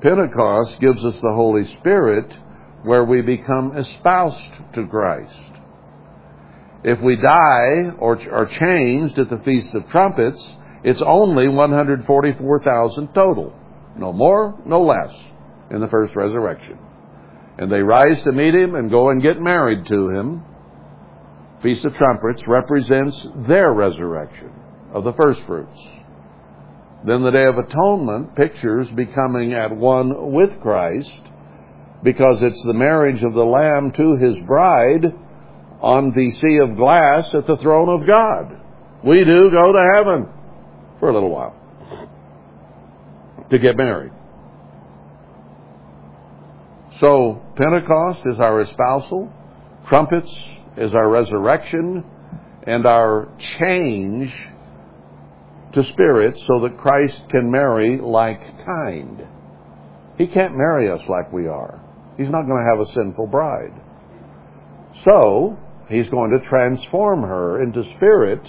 Pentecost gives us the Holy Spirit where we become espoused to Christ. If we die or are changed at the Feast of Trumpets, it's only 144,000 total. No more, no less in the first resurrection. And they rise to meet him and go and get married to him. Feast of Trumpets represents their resurrection of the first fruits. Then the Day of Atonement pictures becoming at one with Christ because it's the marriage of the Lamb to his bride on the sea of glass at the throne of God. We do go to heaven for a little while to get married. So Pentecost is our espousal, trumpets is our resurrection, and our change to spirit so that Christ can marry like kind. He can't marry us like we are. He's not going to have a sinful bride. So, He's going to transform her into spirit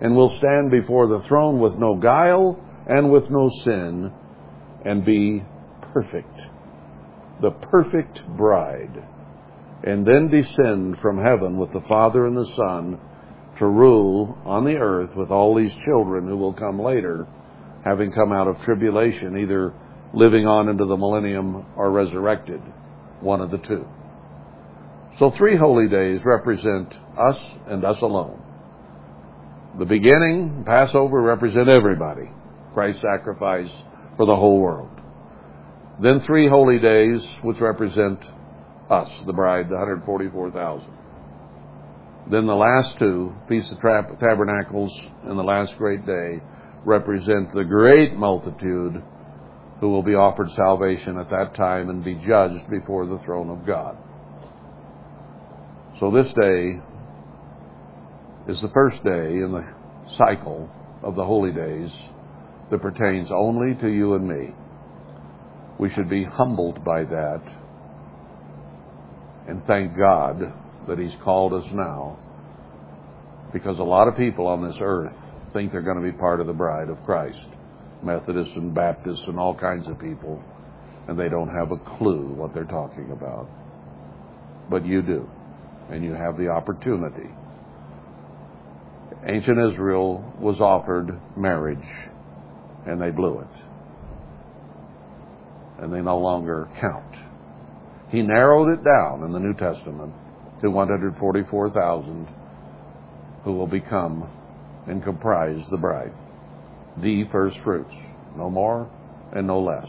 and will stand before the throne with no guile and with no sin and be perfect. The perfect bride. And then descend from heaven with the Father and the Son to rule on the earth with all these children who will come later, having come out of tribulation, either living on into the millennium or resurrected. One of the two. So three holy days represent us and us alone. The beginning, Passover, represent everybody. Christ's sacrifice for the whole world. Then three holy days, which represent us, the bride, the 144,000. Then the last two, Feast of Tabernacles and the last great day, represent the great multitude who will be offered salvation at that time and be judged before the throne of God. So this day is the first day in the cycle of the holy days that pertains only to you and me. We should be humbled by that and thank God that He's called us now because a lot of people on this earth think they're going to be part of the bride of Christ. Methodists and Baptists and all kinds of people, and they don't have a clue what they're talking about. But you do, and you have the opportunity. Ancient Israel was offered marriage, and they blew it. And they no longer count. He narrowed it down in the New Testament to 144,000 who will become and comprise the bride. The first fruits. No more and no less.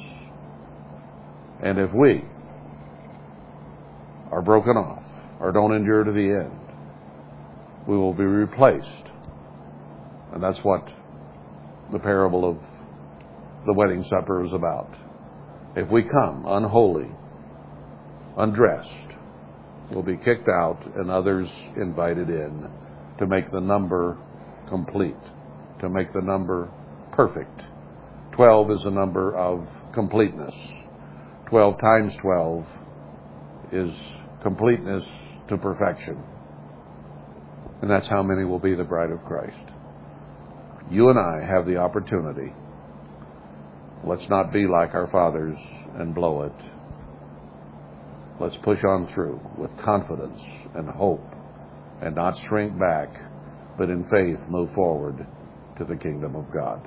And if we are broken off or don't endure to the end, we will be replaced. And that's what the parable of the wedding supper is about. If we come unholy, undressed, we'll be kicked out and others invited in to make the number complete, to make the number perfect. 12 is a number of completeness. 12 times 12 is completeness to perfection. And that's how many will be the bride of Christ. You and I have the opportunity. Let's not be like our fathers and blow it. Let's push on through with confidence and hope and not shrink back, but in faith move forward to the kingdom of God.